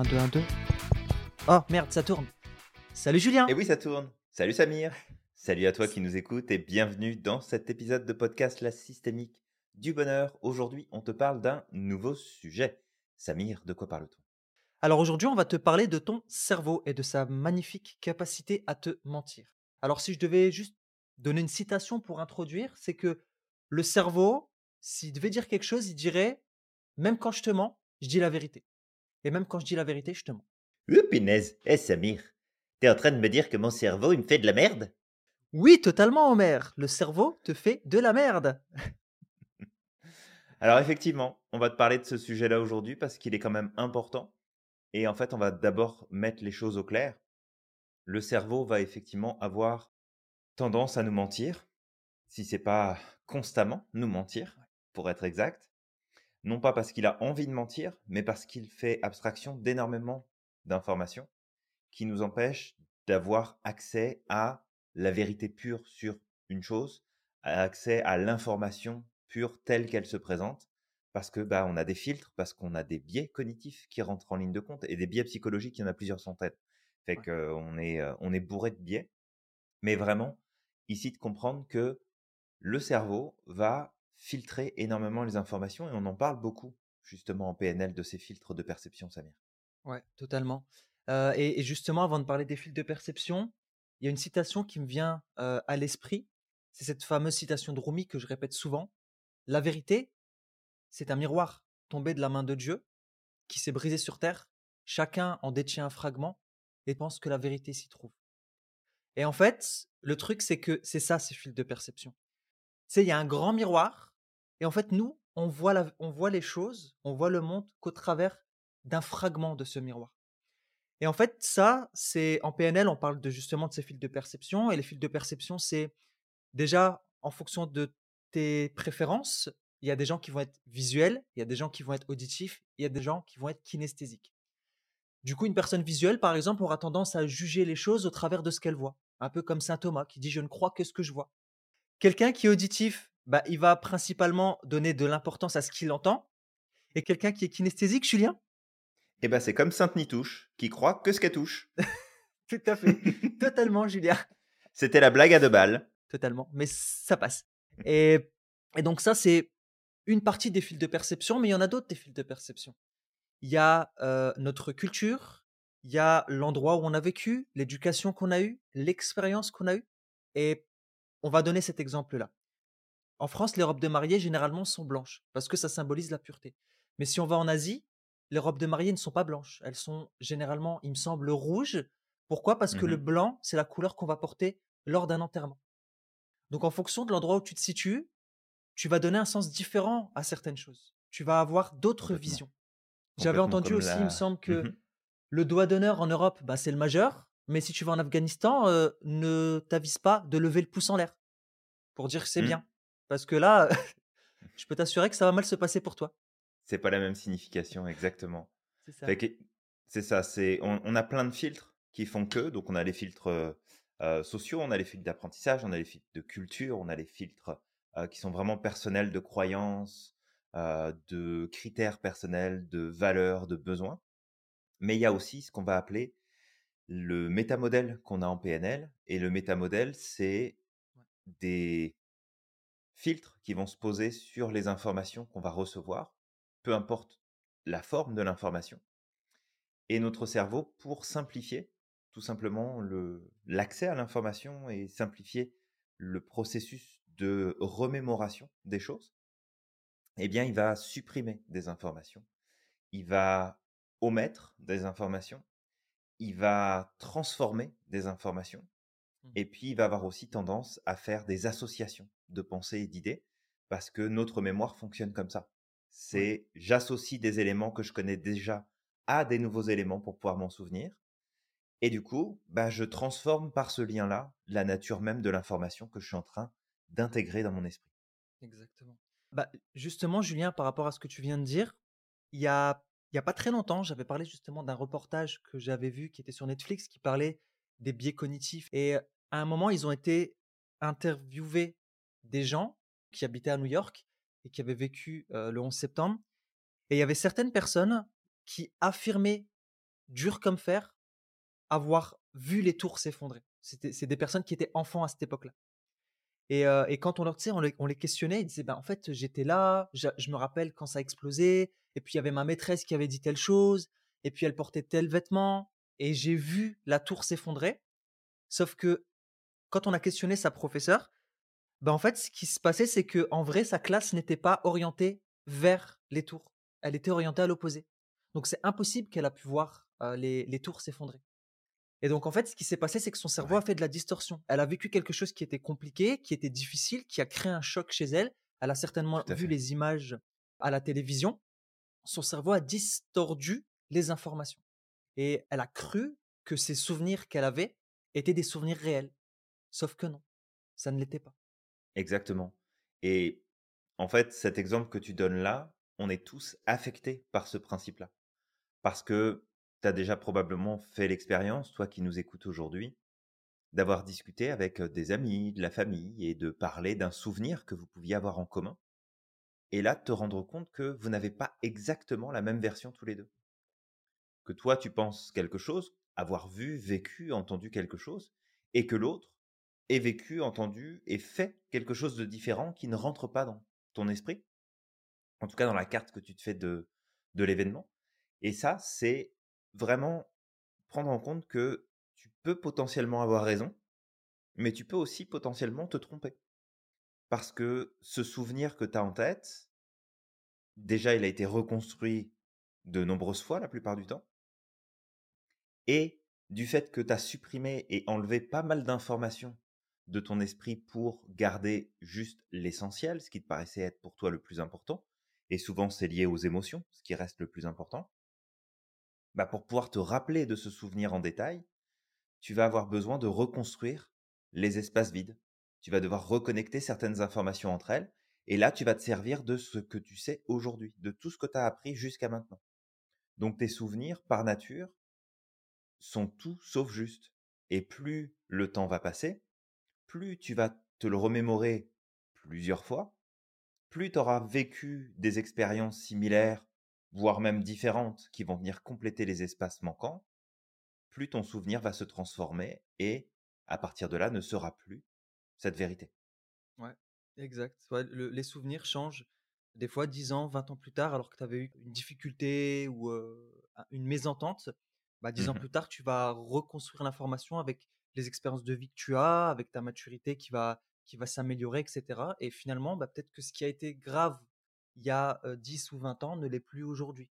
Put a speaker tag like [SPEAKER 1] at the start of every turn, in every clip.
[SPEAKER 1] 1, 2, 1, 2. Oh merde, ça tourne. Salut Julien.
[SPEAKER 2] Et oui, ça tourne. Salut Samir. Salut à toi qui nous écoutes et bienvenue dans cet épisode de podcast La Systémique du Bonheur. Aujourd'hui, on te parle d'un nouveau sujet. Samir, de quoi parle-t-on?
[SPEAKER 1] Alors aujourd'hui, on va te parler de ton cerveau et de sa magnifique capacité à te mentir. Alors si je devais juste donner une citation pour introduire, c'est que le cerveau, s'il devait dire quelque chose, il dirait Même quand je te mens, je dis la vérité. Et même quand je dis la vérité, je te mens.
[SPEAKER 2] Punaise. Eh Samir, t'es en train de me dire que mon cerveau, il me fait de la merde?
[SPEAKER 1] Oui, totalement, Homer. Le cerveau te fait de la merde.
[SPEAKER 2] Alors effectivement, on va te parler de ce sujet-là aujourd'hui parce qu'il est quand même important. Et en fait, on va d'abord mettre les choses au clair. Le cerveau va effectivement avoir tendance à nous mentir, si c'est pas constamment nous mentir, pour être exact. Non pas parce qu'il a envie de mentir, mais parce qu'il fait abstraction d'énormément d'informations qui nous empêchent d'avoir accès à la vérité pure sur une chose, accès à l'information pure telle qu'elle se présente, parce que bah on a des filtres, parce qu'on a des biais cognitifs qui rentrent en ligne de compte et des biais psychologiques, il y en a plusieurs centaines. Fait qu'on est on est bourré de biais, mais vraiment ici de comprendre que le cerveau va filtrer énormément les informations et on en parle beaucoup justement en PNL de ces filtres de perception, Samir.
[SPEAKER 1] Ouais, totalement. et, justement, avant de parler des filtres de perception, il y a une citation qui me vient à l'esprit. C'est cette fameuse citation de Rumi que je répète souvent. La vérité, c'est un miroir tombé de la main de Dieu qui s'est brisé sur terre. Chacun en détient un fragment et pense que la vérité s'y trouve. Et en fait, le truc, c'est que c'est ça, ces fils de perception. C'est il y a un grand miroir, et en fait, nous, on voit, voit les choses, on voit le monde qu'au travers d'un fragment de ce miroir. Et en fait, ça, c'est en PNL, on parle de justement de ces fils de perception, et les fils de perception, c'est déjà en fonction de tes préférences, il y a des gens qui vont être visuels, il y a des gens qui vont être auditifs, il y a des gens qui vont être kinesthésiques. Du coup, une personne visuelle, par exemple, aura tendance à juger les choses au travers de ce qu'elle voit. Un peu comme saint Thomas qui dit je ne crois que ce que je vois. Quelqu'un qui est auditif, bah, il va principalement donner de l'importance à ce qu'il entend. Et quelqu'un qui est kinesthésique, Julien?
[SPEAKER 2] Eh ben, c'est comme Sainte Nitouche qui croit que ce qu'elle touche.
[SPEAKER 1] Tout à fait. Totalement, Julien.
[SPEAKER 2] C'était la blague à deux balles.
[SPEAKER 1] Totalement. Mais ça passe. Et, et donc, ça, c'est une partie des fils de perception, mais il y en a d'autres des fils de perception il y a notre culture, il y a l'endroit où on a vécu, l'éducation qu'on a eue, l'expérience qu'on a eue. Et on va donner cet exemple-là. En France, les robes de mariée, généralement, sont blanches, parce que ça symbolise la pureté. Mais si on va en Asie, les robes de mariée ne sont pas blanches. Elles sont généralement, il me semble, rouges. Pourquoi? Parce que le
[SPEAKER 2] mmh
[SPEAKER 1] blanc, c'est la couleur qu'on va porter lors d'un enterrement. Donc, en fonction de l'endroit où tu te situes, tu vas donner un sens différent à certaines choses. Tu vas avoir d'autres visions. J'avais entendu aussi, il me semble que mmh le doigt d'honneur en Europe, bah, c'est le majeur. Mais si tu vas en Afghanistan, ne t'avise pas de lever le pouce en l'air pour dire que c'est
[SPEAKER 2] mmh.
[SPEAKER 1] bien. Parce que là, je peux t'assurer que ça va mal se passer pour toi.
[SPEAKER 2] C'est pas la même signification, exactement.
[SPEAKER 1] C'est ça.
[SPEAKER 2] C'est ça. C'est on, a plein de filtres qui font que. Donc on a les filtres sociaux, on a les filtres d'apprentissage, on a les filtres de culture, on a les filtres qui sont vraiment personnels de croyances, de critères personnels, de valeurs, de besoins. Mais il y a aussi ce qu'on va appeler le métamodèle qu'on a en PNL. Et le métamodèle, c'est des filtres qui vont se poser sur les informations qu'on va recevoir, peu importe la forme de l'information. Et notre cerveau, pour simplifier tout simplement l'accès à l'information et simplifier le processus de remémoration des choses, eh bien, il va supprimer des informations, il va omettre des informations, il va transformer des informations, mmh. et puis il va avoir aussi tendance à faire des associations de pensées et d'idées, parce que notre mémoire fonctionne comme ça. C'est j'associe des éléments que je connais déjà à des nouveaux éléments pour pouvoir m'en souvenir. Et du coup, bah, je transforme par ce lien-là la nature même de l'information que je suis en train d'intégrer dans mon esprit.
[SPEAKER 1] Exactement. Bah, justement, Julien, par rapport à ce que tu viens de dire, il y a, il y a pas très longtemps, j'avais parlé justement d'un reportage que j'avais vu qui était sur Netflix qui parlait des biais cognitifs. Et à un moment, ils ont été interviewés des gens qui habitaient à New York et qui avaient vécu le 11 septembre. Et il y avait certaines personnes qui affirmaient dur comme fer, avoir vu les tours s'effondrer. C'est des personnes qui étaient enfants à cette époque-là. Et, et, quand on leur, on les, on les questionnait, ils disaient, ben, en fait, j'étais là, je, me rappelle quand ça a explosé, et puis il y avait ma maîtresse qui avait dit telle chose, et puis elle portait tel vêtement, et j'ai vu la tour s'effondrer. Sauf que quand on a questionné sa professeure, ben, en fait, ce qui se passait, c'est que en vrai, sa classe n'était pas orientée vers les tours. Elle était orientée à l'opposé. Donc c'est impossible qu'elle a pu voir les, les tours s'effondrer. Et donc, en fait, ce qui s'est passé, c'est que son cerveau a fait de la distorsion. Elle a vécu quelque chose qui était compliqué, qui était difficile, qui a créé un choc chez elle. Elle a certainement vu les images à la télévision. Son cerveau a distordu les informations. Et elle a cru que ces souvenirs qu'elle avait étaient des souvenirs réels. Sauf que non, ça ne l'était pas.
[SPEAKER 2] Exactement. Et en fait, cet exemple que tu donnes là, on est tous affectés par ce principe-là. Parce que tu as déjà probablement fait l'expérience, toi qui nous écoutes aujourd'hui, d'avoir discuté avec des amis, de la famille et de parler d'un souvenir que vous pouviez avoir en commun. Et là, te rendre compte que vous n'avez pas exactement la même version tous les deux. Que toi, tu penses quelque chose, avoir vu, vécu, entendu quelque chose, et que l'autre vécu, entendu et fait quelque chose de différent qui ne rentre pas dans ton esprit, en tout cas dans la carte que tu te fais de, de l'événement. Et ça, c'est vraiment prendre en compte que tu peux potentiellement avoir raison, mais tu peux aussi potentiellement te tromper. Parce que ce souvenir que tu as en tête, déjà, il a été reconstruit de nombreuses fois la plupart du temps. Et du fait que tu as supprimé et enlevé pas mal d'informations de ton esprit pour garder juste l'essentiel, ce qui te paraissait être pour toi le plus important, et souvent c'est lié aux émotions, ce qui reste le plus important, bah, pour pouvoir te rappeler de ce souvenir en détail, tu vas avoir besoin de reconstruire les espaces vides. Tu vas devoir reconnecter certaines informations entre elles. Et là, tu vas te servir de ce que tu sais aujourd'hui, de tout ce que tu as appris jusqu'à maintenant. Donc tes souvenirs, par nature, sont tout sauf justes. Et plus le temps va passer, plus tu vas te le remémorer plusieurs fois, plus tu auras vécu des expériences similaires voire même différentes, qui vont venir compléter les espaces manquants, plus ton souvenir va se transformer et, à partir de là, ne sera plus cette vérité.
[SPEAKER 1] Ouais, exact. les souvenirs changent des fois 10 ans, 20 ans plus tard, alors que tu avais eu une difficulté ou une mésentente. Bah, 10 ans mmh plus tard, tu vas reconstruire l'information avec les expériences de vie que tu as, avec ta maturité qui va, qui va s'améliorer, etc. Et finalement, bah, peut-être que ce qui a été grave il y a 10 ou 20 ans ne l'est plus aujourd'hui.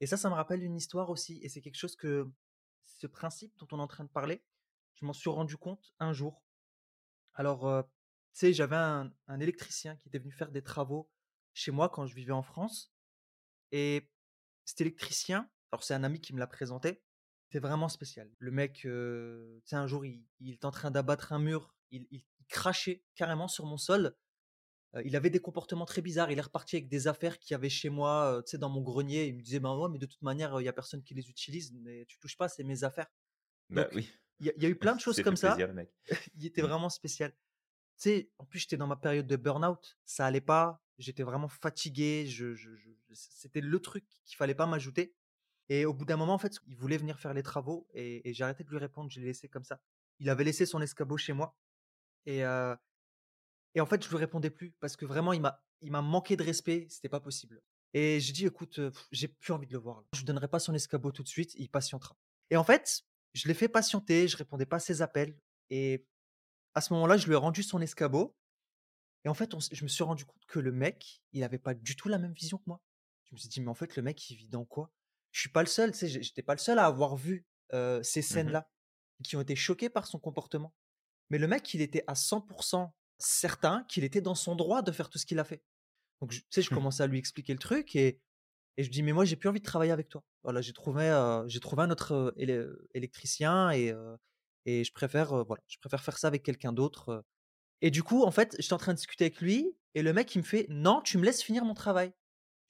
[SPEAKER 1] Et ça, ça me rappelle une histoire aussi. Et c'est quelque chose que, ce principe dont on est en train de parler, je m'en suis rendu compte un jour. Alors, tu sais, j'avais un, électricien qui était venu faire des travaux chez moi quand je vivais en France. Et cet électricien, alors c'est un ami qui me l'a présenté, c'était vraiment spécial. Le mec, tu sais, un jour, il, il était en train d'abattre un mur, il, il, crachait carrément sur mon sol il avait des comportements très bizarres. Il est reparti avec des affaires qu'il y avait chez moi, tu sais, dans mon grenier. Il me disait, bah, mais de toute manière, il y a personne qui les utilise, mais tu touches pas, c'est mes affaires.
[SPEAKER 2] Bah oui.
[SPEAKER 1] Il y, a eu plein de choses comme ça. il était mmh. vraiment spécial. Tu sais, en plus, j'étais dans ma période de burn-out. Ça allait pas. J'étais vraiment fatigué. Je, C'était le truc qu'il fallait pas m'ajouter. Et au bout d'un moment, en fait, il voulait venir faire les travaux et, j'ai arrêté de lui répondre. Je l'ai laissé comme ça. Il avait laissé son escabeau chez moi. Et, et en fait, je lui répondais plus parce que vraiment, il m'a, manqué de respect. C'était pas possible. Et j'ai dit, écoute, j'ai plus envie de le voir. Je lui donnerai pas son escabeau tout de suite. Il patientera. Et en fait, je l'ai fait patienter. Je répondais pas à ses appels. Et à ce moment-là, je lui ai rendu son escabeau. Et en fait, je me suis rendu compte que le mec, il avait pas du tout la même vision que moi. Je me suis dit, mais en fait, le mec, il vit dans quoi? Je suis pas le seul. Tu sais, j'étais pas le seul à avoir vu ces mmh scènes-là, qui ont été choqués par son comportement. Mais le mec, il était à 100% certain qu'il était dans son droit de faire tout ce qu'il a fait. Donc, tu sais, je commençais à lui expliquer le truc et, et je dis, mais moi, j'ai plus envie de travailler avec toi. Voilà, j'ai trouvé, j'ai trouvé un autre électricien et, et je préfère, voilà, je préfère faire ça avec quelqu'un d'autre. Et du coup, en fait, j'étais en train de discuter avec lui et le mec, il me fait, non, tu me laisses finir mon travail.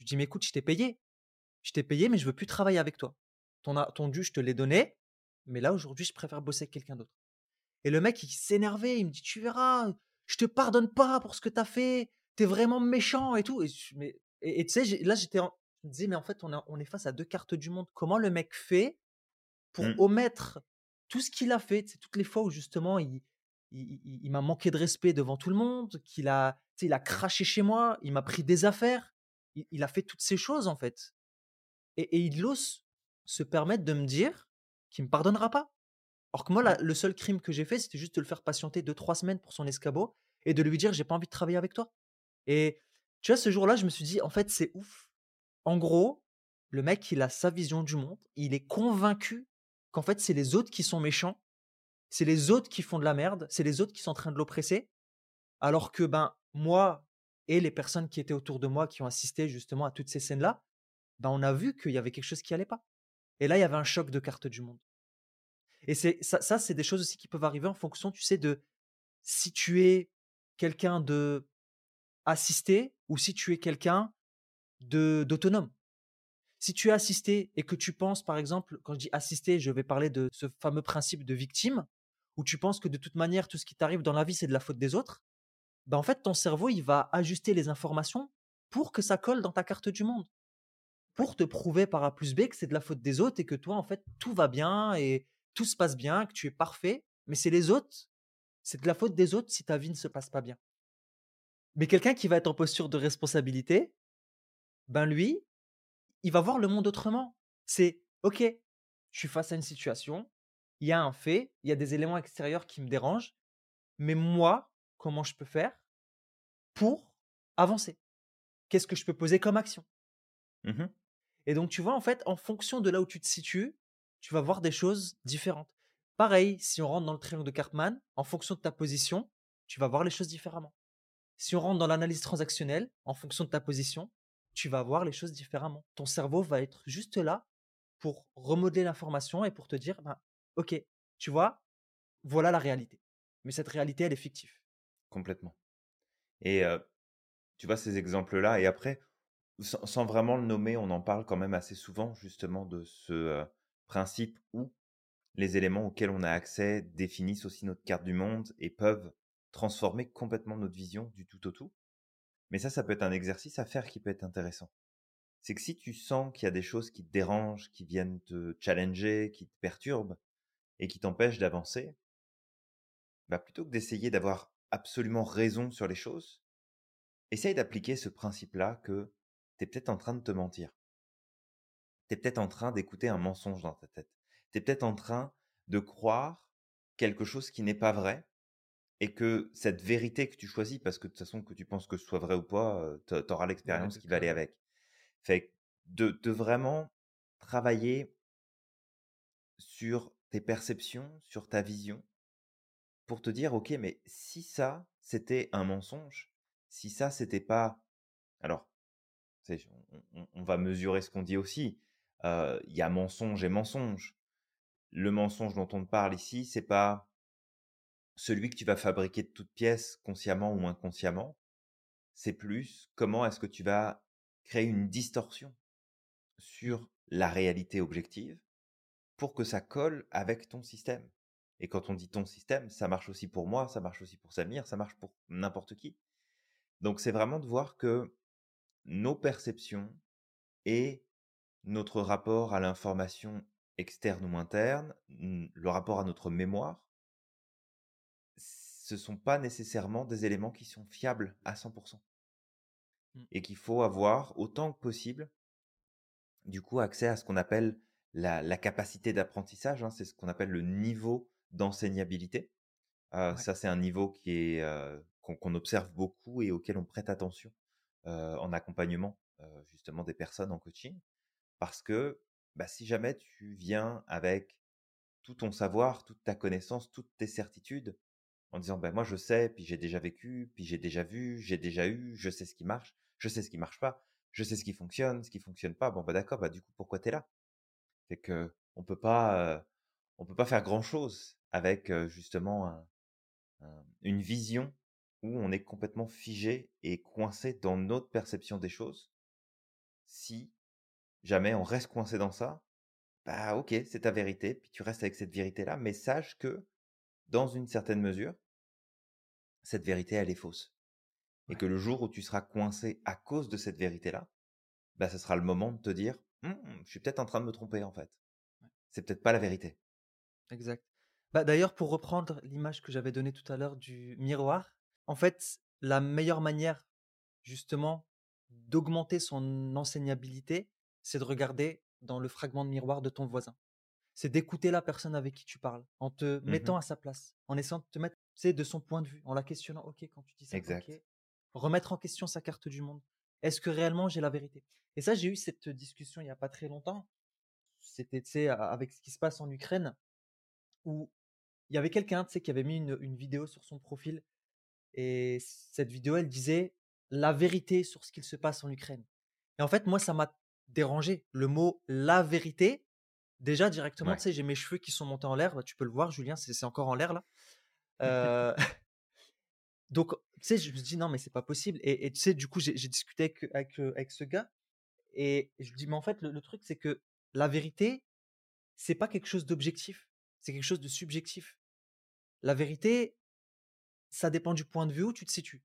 [SPEAKER 1] Je dis, mais écoute, je t'ai payé. Je t'ai payé, mais je veux plus travailler avec toi. Ton, ton dû, je te l'ai donné, mais là, aujourd'hui, je préfère bosser avec quelqu'un d'autre. Et le mec, il s'énervait, il me dit, tu verras, je te pardonne pas pour ce que tu as fait, tu es vraiment méchant et tout. Et tu sais, là, j'étais, je me disais, mais en fait, on, on est face à deux cartes du monde. Comment le mec fait pour
[SPEAKER 2] Mmh.
[SPEAKER 1] omettre tout ce qu'il a fait? C'est toutes les fois où justement il, il, il- il m'a manqué de respect devant tout le monde, qu'il a, il a craché chez moi, il m'a pris des affaires, il a fait toutes ces choses en fait. Et, et il ose se permettre de me dire qu'il me pardonnera pas. Alors que moi, la- le seul crime que j'ai fait, c'était juste de le faire patienter deux, trois semaines pour son escabeau et de lui dire j'ai pas envie de travailler avec toi. Et tu vois, ce jour-là, je me suis dit, en fait, c'est ouf. En gros, le mec, il a sa vision du monde. Il est convaincu qu'en fait, c'est les autres qui sont méchants. C'est les autres qui font de la merde. C'est les autres qui sont en train de l'oppresser. Alors que, ben, moi et les personnes qui étaient autour de moi, qui ont assisté justement à toutes ces scènes-là, ben, on a vu qu'il y avait quelque chose qui allait pas. Et là, il y avait un choc de carte du monde. Et c'est ça, ça c'est des choses aussi qui peuvent arriver en fonction, tu sais, de si tu es quelqu'un de assisté ou si tu es quelqu'un de d'autonome. Si tu es assisté et que tu penses, par exemple, quand je dis assisté, je vais parler de ce fameux principe de victime, où tu penses que de toute manière, tout ce qui t'arrive dans la vie, c'est de la faute des autres, ben en fait, ton cerveau, il va ajuster les informations pour que ça colle dans ta carte du monde, pour te prouver par A plus B que c'est de la faute des autres et que toi, en fait, tout va bien et tout se passe bien, que tu es parfait, mais c'est les autres, c'est de la faute des autres si ta vie ne se passe pas bien. Mais quelqu'un qui va être en posture de responsabilité, ben lui, il va voir le monde autrement. C'est OK, je suis face à une situation, il y a un fait, il y a des éléments extérieurs qui me dérangent, mais moi, comment je peux faire pour avancer? Qu'est-ce que je peux poser comme action?
[SPEAKER 2] Mmh
[SPEAKER 1] Et donc, tu vois, en fait, en fonction de là où tu te situes, tu vas voir des choses différentes. Pareil, si on rentre dans le triangle de Cartman, en fonction de ta position, tu vas voir les choses différemment. Si on rentre dans l'analyse transactionnelle, en fonction de ta position, tu vas voir les choses différemment. Ton cerveau va être juste là pour remodeler l'information et pour te dire, ben, OK, tu vois, voilà la réalité. Mais cette réalité, elle est fictive.
[SPEAKER 2] Complètement. Et tu vois ces exemples-là et après, sans vraiment le nommer, on en parle quand même assez souvent justement de ce, heu, principe où les éléments auxquels on a accès définissent aussi notre carte du monde et peuvent transformer complètement notre vision du tout au tout. Mais ça, ça peut être un exercice à faire qui peut être intéressant. C'est que si tu sens qu'il y a des choses qui te dérangent, qui viennent te challenger, qui te perturbent et qui t'empêchent d'avancer, bah, plutôt que d'essayer d'avoir absolument raison sur les choses, essaye d'appliquer ce principe-là que tu es peut-être en train de te mentir. Tu es peut-être en train d'écouter un mensonge dans ta tête. Tu es peut-être en train de croire quelque chose qui n'est pas vrai et que cette vérité que tu choisis, parce que de toute façon, que tu penses que ce soit vrai ou pas, tu auras
[SPEAKER 1] Ouais,
[SPEAKER 2] l'expérience qui va aller avec. Fait de, de vraiment travailler sur tes perceptions, sur ta vision, pour te dire, OK, mais si ça, c'était un mensonge, si ça, c'était pas... Alors, on, va mesurer ce qu'on dit aussi. Euh, Il y a mensonge et mensonge. Le mensonge dont on parle ici, c'est pas celui que tu vas fabriquer de toutes pièces, consciemment ou inconsciemment. C'est plus comment est-ce que tu vas créer une distorsion sur la réalité objective pour que ça colle avec ton système. Et quand on dit ton système, ça marche aussi pour moi, ça marche aussi pour Samir, ça marche pour n'importe qui. Donc c'est vraiment de voir que nos perceptions et notre rapport à l'information externe ou interne, le rapport à notre mémoire, ce sont pas nécessairement des éléments qui sont fiables à 100%.
[SPEAKER 1] Mm.
[SPEAKER 2] Et qu'il faut avoir autant que possible, du coup, accès à ce qu'on appelle la, la capacité d'apprentissage. hein, c'est ce qu'on appelle le niveau d'enseignabilité. Euh,
[SPEAKER 1] Ouais.
[SPEAKER 2] ça, c'est un niveau qui est euh, qu'on observe beaucoup et auquel on prête attention en accompagnement euh, justement des personnes en coaching, parce que bah, si jamais tu viens avec tout ton savoir, toute ta connaissance, toutes tes certitudes, en disant bah, moi je sais, puis j'ai déjà vécu, puis j'ai déjà vu, j'ai déjà eu, je sais ce qui marche, je sais ce qui marche pas, je sais ce qui fonctionne, ce qui fonctionne pas. Bon bah d'accord, bah du coup pourquoi t'es là? C'est que on peut pas, euh, on peut pas faire grand chose avec euh, justement un, un- une vision où on est complètement figé et coincé dans notre perception des choses. Si jamais on reste coincé dans ça, bah ok, c'est ta vérité, puis tu restes avec cette vérité-là, mais sache que dans une certaine mesure, cette vérité, elle est fausse. Et
[SPEAKER 1] Ouais.
[SPEAKER 2] que le jour où tu seras coincé à cause de cette vérité-là, bah ce sera le moment de te dire, Hum, je suis peut-être en train de me tromper en fait. c'est peut-être pas la vérité.
[SPEAKER 1] Exact. Bah, d'ailleurs, pour reprendre l'image que j'avais donnée tout à l'heure du miroir, en fait, la meilleure manière, justement, d'augmenter son enseignabilité, c'est de regarder dans le fragment de miroir de ton voisin. C'est d'écouter la personne avec qui tu parles, en te
[SPEAKER 2] Mmh
[SPEAKER 1] mettant à sa place, en essayant de te mettre, tu de son point de vue, en la questionnant. Ok, quand tu dis ça,
[SPEAKER 2] Exact.
[SPEAKER 1] ok. Remettre en question sa carte du monde. Est-ce que réellement j'ai la vérité? Et ça, j'ai eu cette discussion il n'y a pas très longtemps. C'était, tu sais, avec ce qui se passe en Ukraine, où il y avait quelqu'un, tu sais, qui avait mis une, une vidéo sur son profil. Et cette vidéo, elle disait la vérité sur ce qu'il se passe en Ukraine. Et en fait, moi, ça m'a dérangé. Le mot la vérité, déjà directement, tu sais, j'ai mes cheveux qui sont montés en l'air. Bah, tu peux le voir, Julien, c'est encore en l'air là. Euh, donc, tu sais, je me dis non, mais c'est pas possible. Et, tu sais, du coup, j'ai discuté avec, avec, avec, ce gars et je lui dis, mais en fait, le, truc, c'est que la vérité, c'est pas quelque chose d'objectif, c'est quelque chose de subjectif. La vérité, ça dépend du point de vue où tu te situes.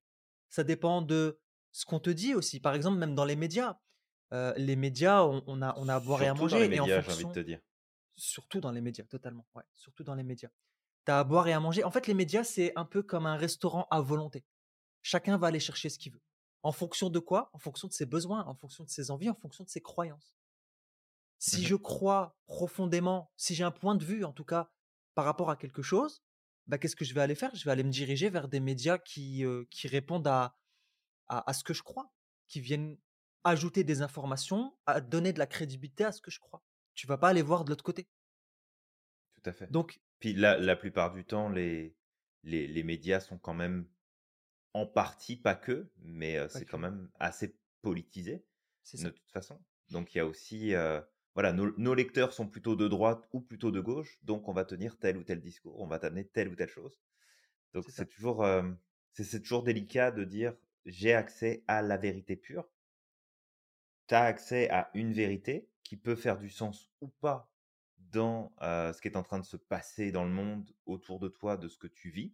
[SPEAKER 1] Ça dépend de ce qu'on te dit aussi. Par exemple, même dans les médias. les médias, on, a, on a à boire et à manger.
[SPEAKER 2] Dans les médias,
[SPEAKER 1] et
[SPEAKER 2] en fonction... envie de te dire.
[SPEAKER 1] Surtout dans les médias, totalement. Ouais, surtout dans les médias. Tu as à boire et à manger. En fait, les médias, c'est un peu comme un restaurant à volonté. Chacun va aller chercher ce qu'il veut. En fonction de quoi? En fonction de ses besoins, en fonction de ses envies, en fonction de ses croyances. Si mmh je crois profondément, si j'ai un point de vue, en tout cas, par rapport à quelque chose, bah, qu'est-ce que je vais aller faire? Je vais aller me diriger vers des médias qui, qui répondent à, à, ce que je crois, qui viennent ajouter des informations, à donner de la crédibilité à ce que je crois. Tu vas pas aller voir de l'autre côté.
[SPEAKER 2] Tout à fait.
[SPEAKER 1] Donc,
[SPEAKER 2] puis la, la plupart du temps, les, les, les, médias sont quand même en partie, pas que, mais c'est quand même assez politisé de toute façon. Donc il y a aussi, voilà, nos, nos, lecteurs sont plutôt de droite ou plutôt de gauche, donc on va tenir tel ou tel discours, on va t'amener telle ou telle chose. Donc c'est toujours, c'est toujours délicat de dire j'ai accès à la vérité pure. Tu as accès à une vérité qui peut faire du sens ou pas dans ce qui est en train de se passer dans le monde autour de toi, de ce que tu vis.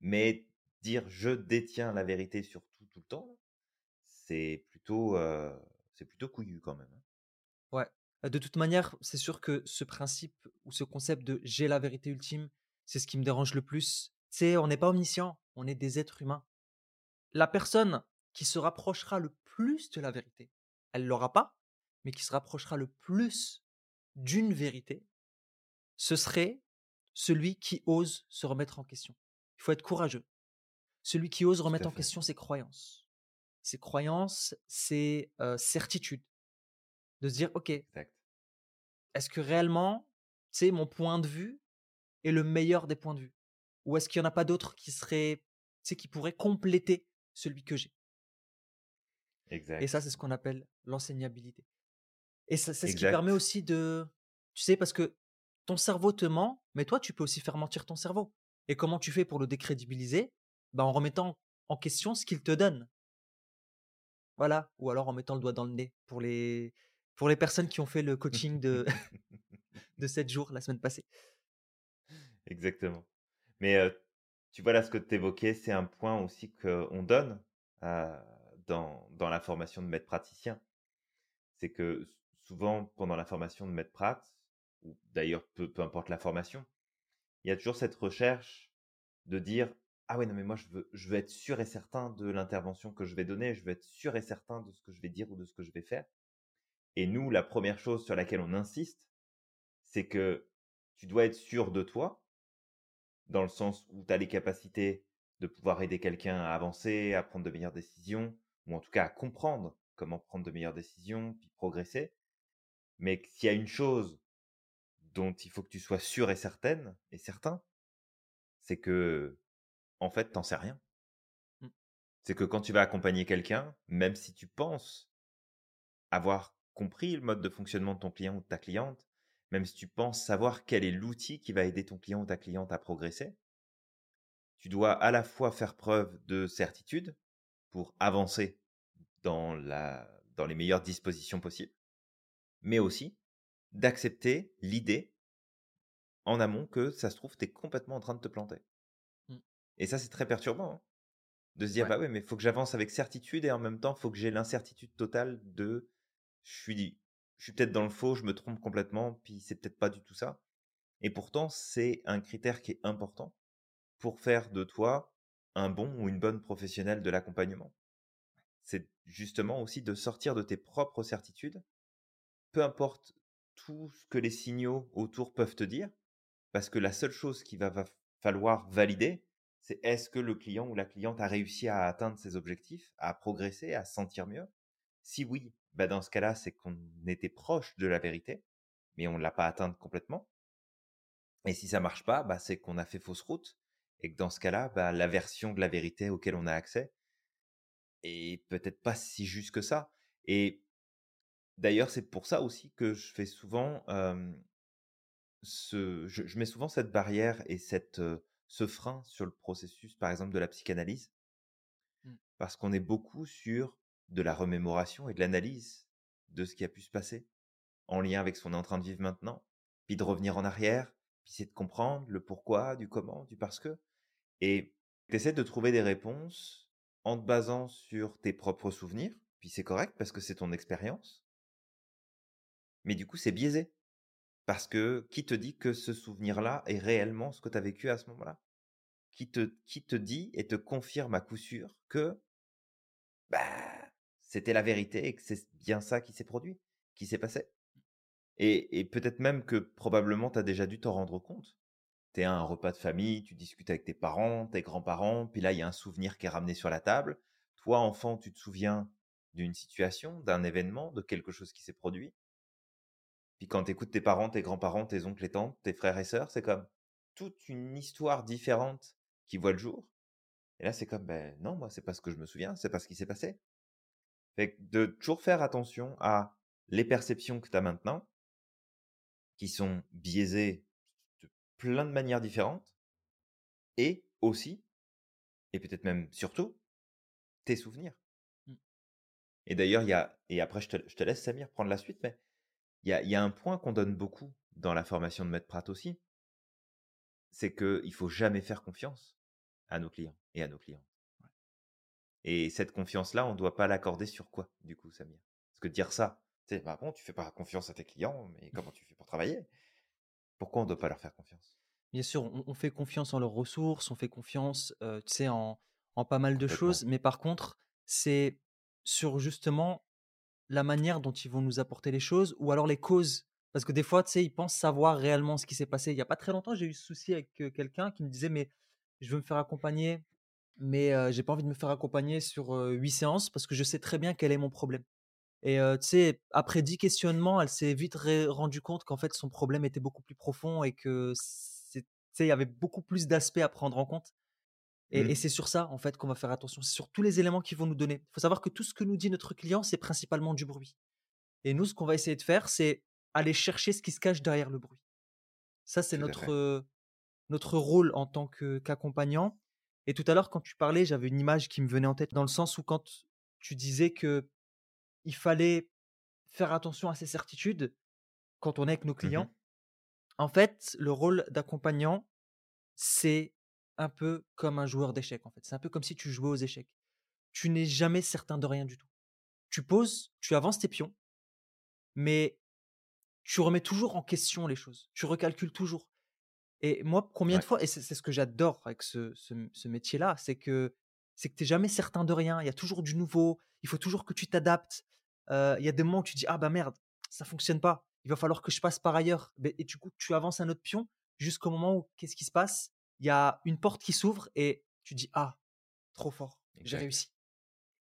[SPEAKER 2] Mais dire je détiens la vérité sur tout, tout le temps, c'est plutôt, c'est plutôt couillu quand même. Hein.
[SPEAKER 1] Ouais. De toute manière, c'est sûr que ce principe ou ce concept de j'ai la vérité ultime, c'est ce qui me dérange le plus. C'est on n'est pas omniscient, on est des êtres humains. La personne qui se rapprochera le plus de la vérité, elle l'aura pas, mais qui se rapprochera le plus d'une vérité, ce serait celui qui ose se remettre en question. Il faut être courageux. Celui qui ose remettre en question ses croyances. Ses croyances, ses certitudes. De se dire, OK, est-ce que réellement, c'est mon point de vue est le meilleur des points de vue? Ou est-ce qu'il n'y en a pas d'autres qui seraient, qui pourraient compléter celui que j'ai? Et ça, c'est ce qu'on appelle l'enseignabilité. Et c'est ce qui permet aussi de, tu sais, parce que ton cerveau te ment, mais toi, tu peux aussi faire mentir ton cerveau. Et comment tu fais pour le décrédibiliser? Bah, En remettant en question ce qu'il te donne. Voilà. Ou alors en mettant le doigt dans le nez pour les, pour les personnes qui ont fait le coaching de, de 7 jours la semaine passée.
[SPEAKER 2] Exactement. Mais tu vois là, ce que tu évoquais, c'est un point aussi qu'on donne dans, dans la formation de maître praticien. C'est que souvent, pendant la formation de maître prat, ou d'ailleurs peu, peu importe la formation, il y a toujours cette recherche de dire ah ouais non mais moi je veux je veux être sûr et certain de l'intervention que je vais donner, je veux être sûr et certain de ce que je vais dire ou de ce que je vais faire. Et nous, la première chose sur laquelle on insiste, c'est que tu dois être sûr de toi, dans le sens où tu as les capacités de pouvoir aider quelqu'un à avancer, à prendre de meilleures décisions, ou en tout cas à comprendre comment prendre de meilleures décisions, puis progresser. Mais s'il y a une chose dont il faut que tu sois sûr et certaine et certain, c'est que en fait, t'en sais rien. Mmh. C'est que quand tu vas accompagner quelqu'un, même si tu penses avoir compris le mode de fonctionnement de ton client ou de ta cliente, même si tu penses savoir quel est l'outil qui va aider ton client ou ta cliente à progresser, tu dois à la fois faire preuve de certitude pour avancer dans, la, dans les meilleures dispositions possibles, mais aussi d'accepter l'idée en amont que ça se trouve, tu es complètement en train de te planter. Mmh. Et ça, c'est très perturbant. Hein, de se dire, bah ouais, mais il faut que j'avance avec certitude et en même temps, il faut que j'ai l'incertitude totale de je suis, je suis peut-être dans le faux, je me trompe complètement, puis c'est peut-être pas du tout ça. Et pourtant, c'est un critère qui est important pour faire de toi un bon ou une bonne professionnelle de l'accompagnement. C'est justement aussi de sortir de tes propres certitudes, peu importe tout ce que les signaux autour peuvent te dire, parce que la seule chose qu'il va falloir valider, c'est est-ce que le client ou la cliente a réussi à atteindre ses objectifs, à progresser, à se sentir mieux? Si oui, bah dans ce cas-là, c'est qu'on était proche de la vérité, mais on ne l'a pas atteinte complètement. Et si ça marche pas, bah, c'est qu'on a fait fausse route, et que dans ce cas-là, bah, la version de la vérité auquel on a accès est peut-être pas si juste que ça. Et d'ailleurs, c'est pour ça aussi que je fais souvent ce, je, mets souvent cette barrière et cette, ce frein sur le processus, par exemple, de la psychanalyse, mmh. parce qu'on est beaucoup sur de la remémoration et de l'analyse de ce qui a pu se passer, en lien avec ce qu'on est en train de vivre maintenant, puis de revenir en arrière, puis c'est de comprendre le pourquoi, du comment, du parce que. Et tu de trouver des réponses en te basant sur tes propres souvenirs, puis c'est correct parce que c'est ton expérience. Mais du coup, c'est biaisé. Parce que qui te dit que ce souvenir-là est réellement ce que tu as vécu à ce moment-là? Qui te, qui te dit et te confirme à coup sûr que bah, c'était la vérité et que c'est bien ça qui s'est produit, qui s'est passé. Et, peut-être même que probablement tu as déjà dû t'en rendre compte. Tu es à un repas de famille, tu discutes avec tes parents, tes grands-parents, puis là il y a un souvenir qui est ramené sur la table. Toi, enfant, tu te souviens d'une situation, d'un événement, de quelque chose qui s'est produit? Puis quand tu écoutes tes parents, tes grands-parents, tes oncles et tantes, tes frères et sœurs, c'est comme toute une histoire différente qui voit le jour. Et là, c'est comme, ben non, moi, c'est pas ce que je me souviens, c'est pas ce qui s'est passé. Fait de toujours faire attention à les perceptions que tu as maintenant, qui sont biaisées de plein de manières différentes, et aussi, et peut-être même surtout, tes souvenirs. Mmh. Et d'ailleurs, il y a, et après je te, je te, laisse Samir prendre la suite, mais il y a, y a un point qu'on donne beaucoup dans la formation de Maître Pratt aussi, c'est qu'il ne faut jamais faire confiance à nos clients et à nos clientes. Et cette confiance-là, on ne doit pas l'accorder sur quoi, du coup, Samir? Parce que dire ça, tu sais, bah bon, tu fais pas confiance à tes clients, mais comment tu fais pour travailler? Pourquoi on ne doit pas leur faire confiance?
[SPEAKER 1] Bien sûr, on, fait confiance en leurs ressources, on fait confiance, tu sais, en, en, pas mal de choses, mais par contre, c'est sur justement la manière dont ils vont nous apporter les choses ou alors les causes. Parce que des fois, tu sais, ils pensent savoir réellement ce qui s'est passé. Il n'y a pas très longtemps, j'ai eu ce souci avec quelqu'un qui me disait, mais je veux me faire accompagner, mais j'ai pas envie de me faire accompagner sur huit séances parce que je sais très bien quel est mon problème. Et tu sais, après dix questionnements, elle s'est vite rendue compte qu'en fait son problème était beaucoup plus profond et que il y avait beaucoup plus d'aspects à prendre en compte. Et, mmh. c'est sur ça, en fait, qu'on va faire attention. C'est sur tous les éléments qu'ils vont nous donner. Il faut savoir que tout ce que nous dit notre client, c'est principalement du bruit. Et nous, ce qu'on va essayer de faire, c'est aller chercher ce qui se cache derrière le bruit. Ça, c'est notre, notre rôle en tant qu'accompagnant. Et tout à l'heure, quand tu parlais, j'avais une image qui me venait en tête dans le sens où quand tu disais que il fallait faire attention à ses certitudes quand on est avec nos mmh clients. En fait, le rôle d'accompagnant, c'est un peu comme un joueur d'échecs en fait. C'est un peu comme si tu jouais aux échecs. Tu n'es jamais certain de rien du tout. Tu poses, tu avances tes pions, mais tu remets toujours en question les choses. Tu recalcules toujours. Et moi, combien de fois, et c'est ce que j'adore avec ce, ce, métier-là, c'est que c'est que tu n'es jamais certain de rien. Il y a toujours du nouveau. Il faut toujours que tu t'adaptes. il y a des moments où tu dis ah bah merde, ça fonctionne pas. Il va falloir que je passe par ailleurs. Et du coup, tu avances un autre pion jusqu'au moment où qu'est-ce qui se passe? Il y a une porte qui s'ouvre et tu dis ah trop fort, j'ai réussi.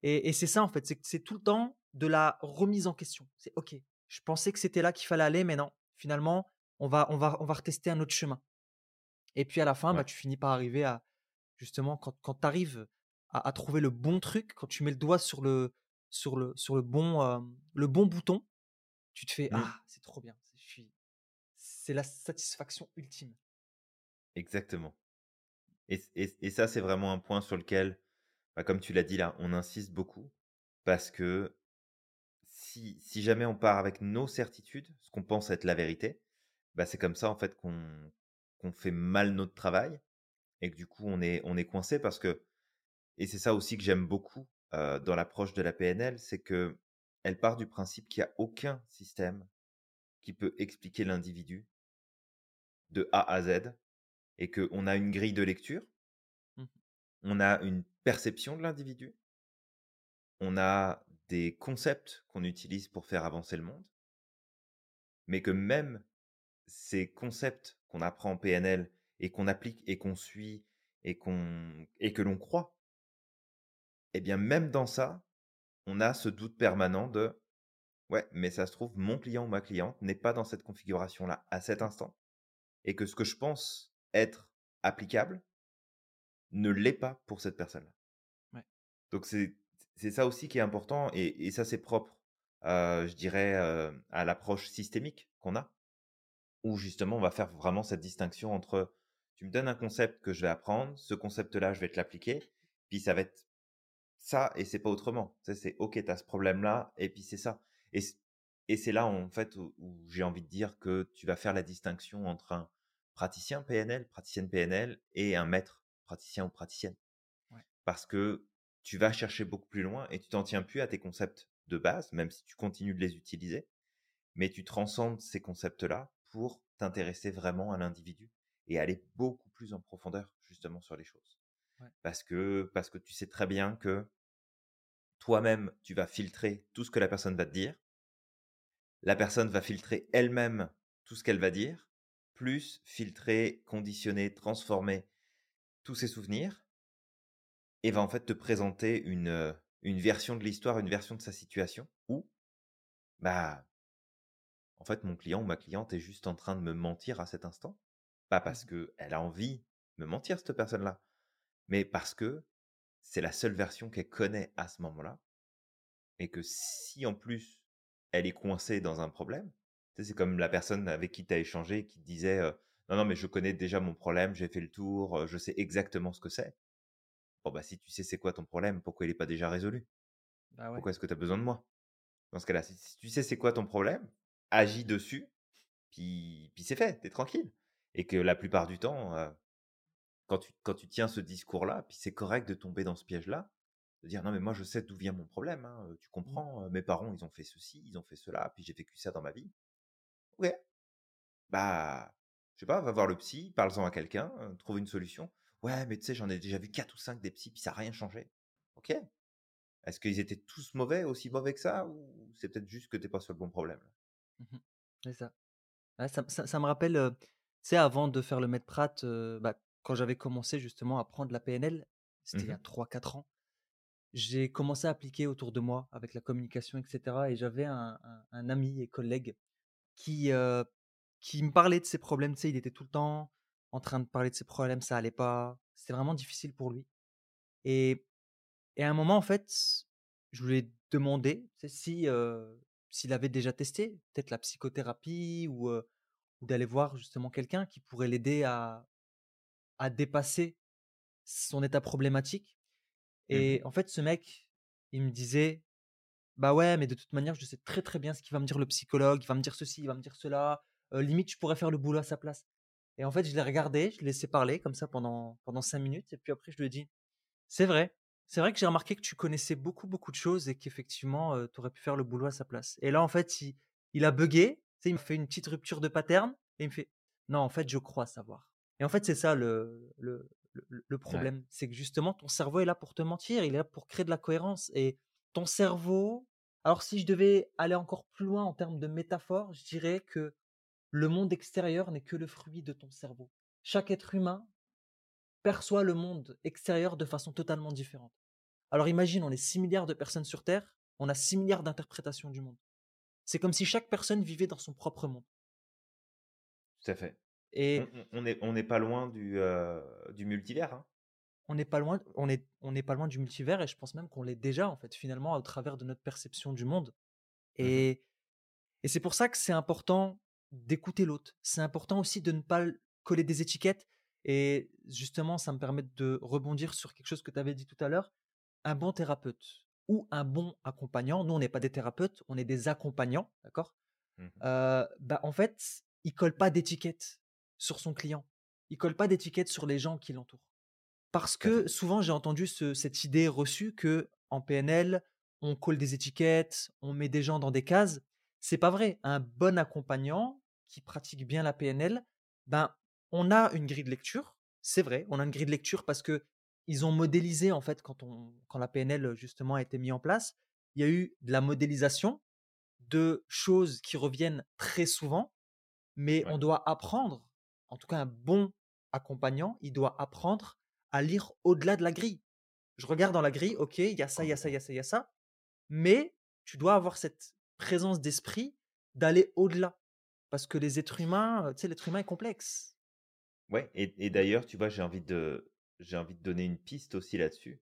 [SPEAKER 1] Et, et c'est ça en fait, c'est tout le temps de la remise en question. C'est ok, je pensais que c'était là qu'il fallait aller, mais non. Finalement, on va, on va, on va retester un autre chemin. Et puis à la fin, bah, tu finis par arriver à justement quand, quand tu arrives à, trouver le bon truc, quand tu mets le doigt sur le, sur le, sur le bon, le bon bouton, tu te fais ah c'est trop bien, c'est la satisfaction ultime.
[SPEAKER 2] Exactement. Et, et, ça c'est vraiment un point sur lequel, bah, comme tu l'as dit là, on insiste beaucoup parce que si, si jamais on part avec nos certitudes, ce qu'on pense être la vérité, bah, c'est comme ça en fait qu'on qu'on fait mal notre travail et que du coup on est on est coincé parce que et c'est ça aussi que j'aime beaucoup dans l'approche de la PNL, c'est que elle part du principe qu'il n'y a aucun système qui peut expliquer l'individu de A à Z et qu'on a une grille de lecture,
[SPEAKER 1] Mmh.
[SPEAKER 2] on a une perception de l'individu, on a des concepts qu'on utilise pour faire avancer le monde, mais que même ces concepts qu'on apprend en PNL et qu'on applique et qu'on suit et, qu'on et que l'on croit, eh bien même dans ça, on a ce doute permanent de ouais, mais ça se trouve, mon client ou ma cliente n'est pas dans cette configuration-là à cet instant, et que ce que je pense être applicable ne l'est pas pour cette personne-là.
[SPEAKER 1] Ouais.
[SPEAKER 2] Donc c'est c'est ça aussi qui est important, et, et ça c'est propre, euh, je dirais, euh, à l'approche systémique qu'on a, où justement on va faire vraiment cette distinction entre tu me donnes un concept que je vais apprendre, ce concept-là je vais te l'appliquer, puis ça va être ça et c'est pas autrement. Tu sais, c'est ok, tu as ce problème-là, et puis c'est ça. Et, c'est là en fait où, où j'ai envie de dire que tu vas faire la distinction entre un praticien PNL, praticienne PNL, et un maître praticien ou praticienne.
[SPEAKER 1] Ouais.
[SPEAKER 2] Parce que tu vas chercher beaucoup plus loin et tu t'en tiens plus à tes concepts de base, même si tu continues de les utiliser, mais tu transcendes ces concepts-là pour t'intéresser vraiment à l'individu et aller beaucoup plus en profondeur justement sur les choses.
[SPEAKER 1] Ouais.
[SPEAKER 2] Parce que parce que tu sais très bien que toi-même tu vas filtrer tout ce que la personne va te dire, la personne va filtrer elle-même tout ce qu'elle va dire, plus filtrer, conditionner, transformer tous ses souvenirs et va en fait te présenter une, euh, une version de l'histoire, une version de sa situation où, bah, en fait, mon client ou ma cliente est juste en train de me mentir à cet instant? Pas parce
[SPEAKER 1] Mmh.
[SPEAKER 2] qu'elle a envie de me mentir, cette personne-là, mais parce que c'est la seule version qu'elle connaît à ce moment-là. Et que si en plus elle est coincée dans un problème, c'est comme la personne avec qui tu as échangé qui te disait euh, Non, non, mais je connais déjà mon problème, j'ai fait le tour, je sais exactement ce que c'est. Bon, bah, si tu sais c'est quoi ton problème, pourquoi il n'est pas déjà résolu?
[SPEAKER 1] Bah ouais.
[SPEAKER 2] Pourquoi est-ce que tu as besoin de moi? Dans ce cas-là, si tu sais c'est quoi ton problème, agis dessus, puis, puis c'est fait, t'es tranquille. Et que la plupart du temps, euh, quand, tu, quand tu tiens ce discours-là, puis c'est correct de tomber dans ce piège-là, de dire non mais moi je sais d'où vient mon problème, hein, tu
[SPEAKER 1] Mmh.
[SPEAKER 2] comprends, mes parents ils ont fait ceci, ils ont fait cela, puis j'ai vécu ça dans ma vie. Ok, bah je sais pas, va voir le psy, parle-en à quelqu'un, trouve une solution. Ouais mais tu sais j'en ai déjà vu 4 ou 5 des psys, puis ça n'a rien changé. Ok, est-ce qu'ils étaient tous mauvais, aussi mauvais que ça, ou c'est peut-être juste que t'es pas sur le bon problème là?
[SPEAKER 1] Mmh C'est ça. Ça, ça- ça me rappelle, tu sais, avant de faire le maître Prat, euh, bah, quand j'avais commencé justement à prendre la PNL, c'était il y a
[SPEAKER 2] Mhm,
[SPEAKER 1] trois quatre ans, j'ai commencé à appliquer autour de moi avec la communication, etc. Et j'avais un, un- un ami et collègue qui, qui me parlait de ses problèmes. Tu sais, il était tout le temps en train de parler de ses problèmes, ça allait pas. C'était vraiment difficile pour lui. Et, et à un moment, en fait, je lui ai demandé tu sais, si, s'il avait déjà testé peut-être la psychothérapie ou, euh, ou d'aller voir justement quelqu'un qui pourrait l'aider à, à dépasser son état problématique.
[SPEAKER 2] mhm.
[SPEAKER 1] Et en fait, ce mec, il me disait, bah ouais, mais de toute manière, je sais très très bien ce qu'il va me dire le psychologue, il va me dire ceci, il va me dire cela. Euh, limite, je pourrais faire le boulot à sa place. Et en fait, je l'ai regardé, je l'ai laissé parler comme ça pendant, pendant cinq minutes. Et puis après, je lui ai dit, c'est vrai, c'est vrai que j'ai remarqué que tu connaissais beaucoup, beaucoup de choses et qu'effectivement, tu aurais pu faire le boulot à sa place. Et là, en fait, il, il a bugué, il me fait une petite rupture de pattern et il me fait, non, en fait, je crois savoir. Et en fait, c'est ça le, le, le, le
[SPEAKER 2] Ouais.
[SPEAKER 1] problème. C'est que justement, ton cerveau est là pour te mentir, il est là pour créer de la cohérence. Et ton cerveau, alors si je devais aller encore plus loin en termes de métaphore, je dirais que le monde extérieur n'est que le fruit de ton cerveau. Chaque être humain perçoit le monde extérieur de façon totalement différente. Alors imagine, on est 6 milliards de personnes sur Terre, on a 6 milliards d'interprétations du monde. C'est comme si chaque personne vivait dans son propre monde.
[SPEAKER 2] Tout à fait. On
[SPEAKER 1] Et
[SPEAKER 2] on- on est, on n'est pas loin du, euh, du multivers. Hein.
[SPEAKER 1] on n'est pas loin, on est, on n'est pas loin du multivers et je pense même qu'on l'est déjà en fait finalement au travers de notre perception du monde.
[SPEAKER 2] Mhm,
[SPEAKER 1] Et, et c'est pour ça que c'est important d'écouter l'autre. C'est important aussi de ne pas coller des étiquettes. Et justement, ça me permet de rebondir sur quelque chose que tu avais dit tout à l'heure. Un bon thérapeute ou un bon accompagnant, nous on n'est pas des thérapeutes, on est des accompagnants, d'accord?
[SPEAKER 2] Mhm.
[SPEAKER 1] euh, bah, en fait, il colle pas d'étiquette sur son client. Il colle pas d'étiquette sur les gens qui l'entourent. Parce que souvent, j'ai entendu ce- cette idée reçue que en PNL, on colle des étiquettes, on met des gens dans des cases. C'est pas vrai. Un bon accompagnant qui pratique bien la PNL, ben, on a une grille de lecture. C'est vrai, on a une grille de lecture parce que ils ont modélisé en fait quand on quand la PNL justement a été mise en place, il y a eu de la modélisation de choses qui reviennent très souvent, mais on doit apprendre, en tout cas un bon accompagnant, il doit apprendre à lire au-delà de la grille. Je regarde dans la grille, ok, il y a ça, il y a ça, il y a ça, il y a ça, mais tu dois avoir cette présence d'esprit d'aller au-delà. Parce que les êtres humains, tu sais, l'être humain est complexe.
[SPEAKER 2] Ouais, et, d'ailleurs, tu vois, j'ai envie de, j'ai envie de donner une piste aussi là-dessus,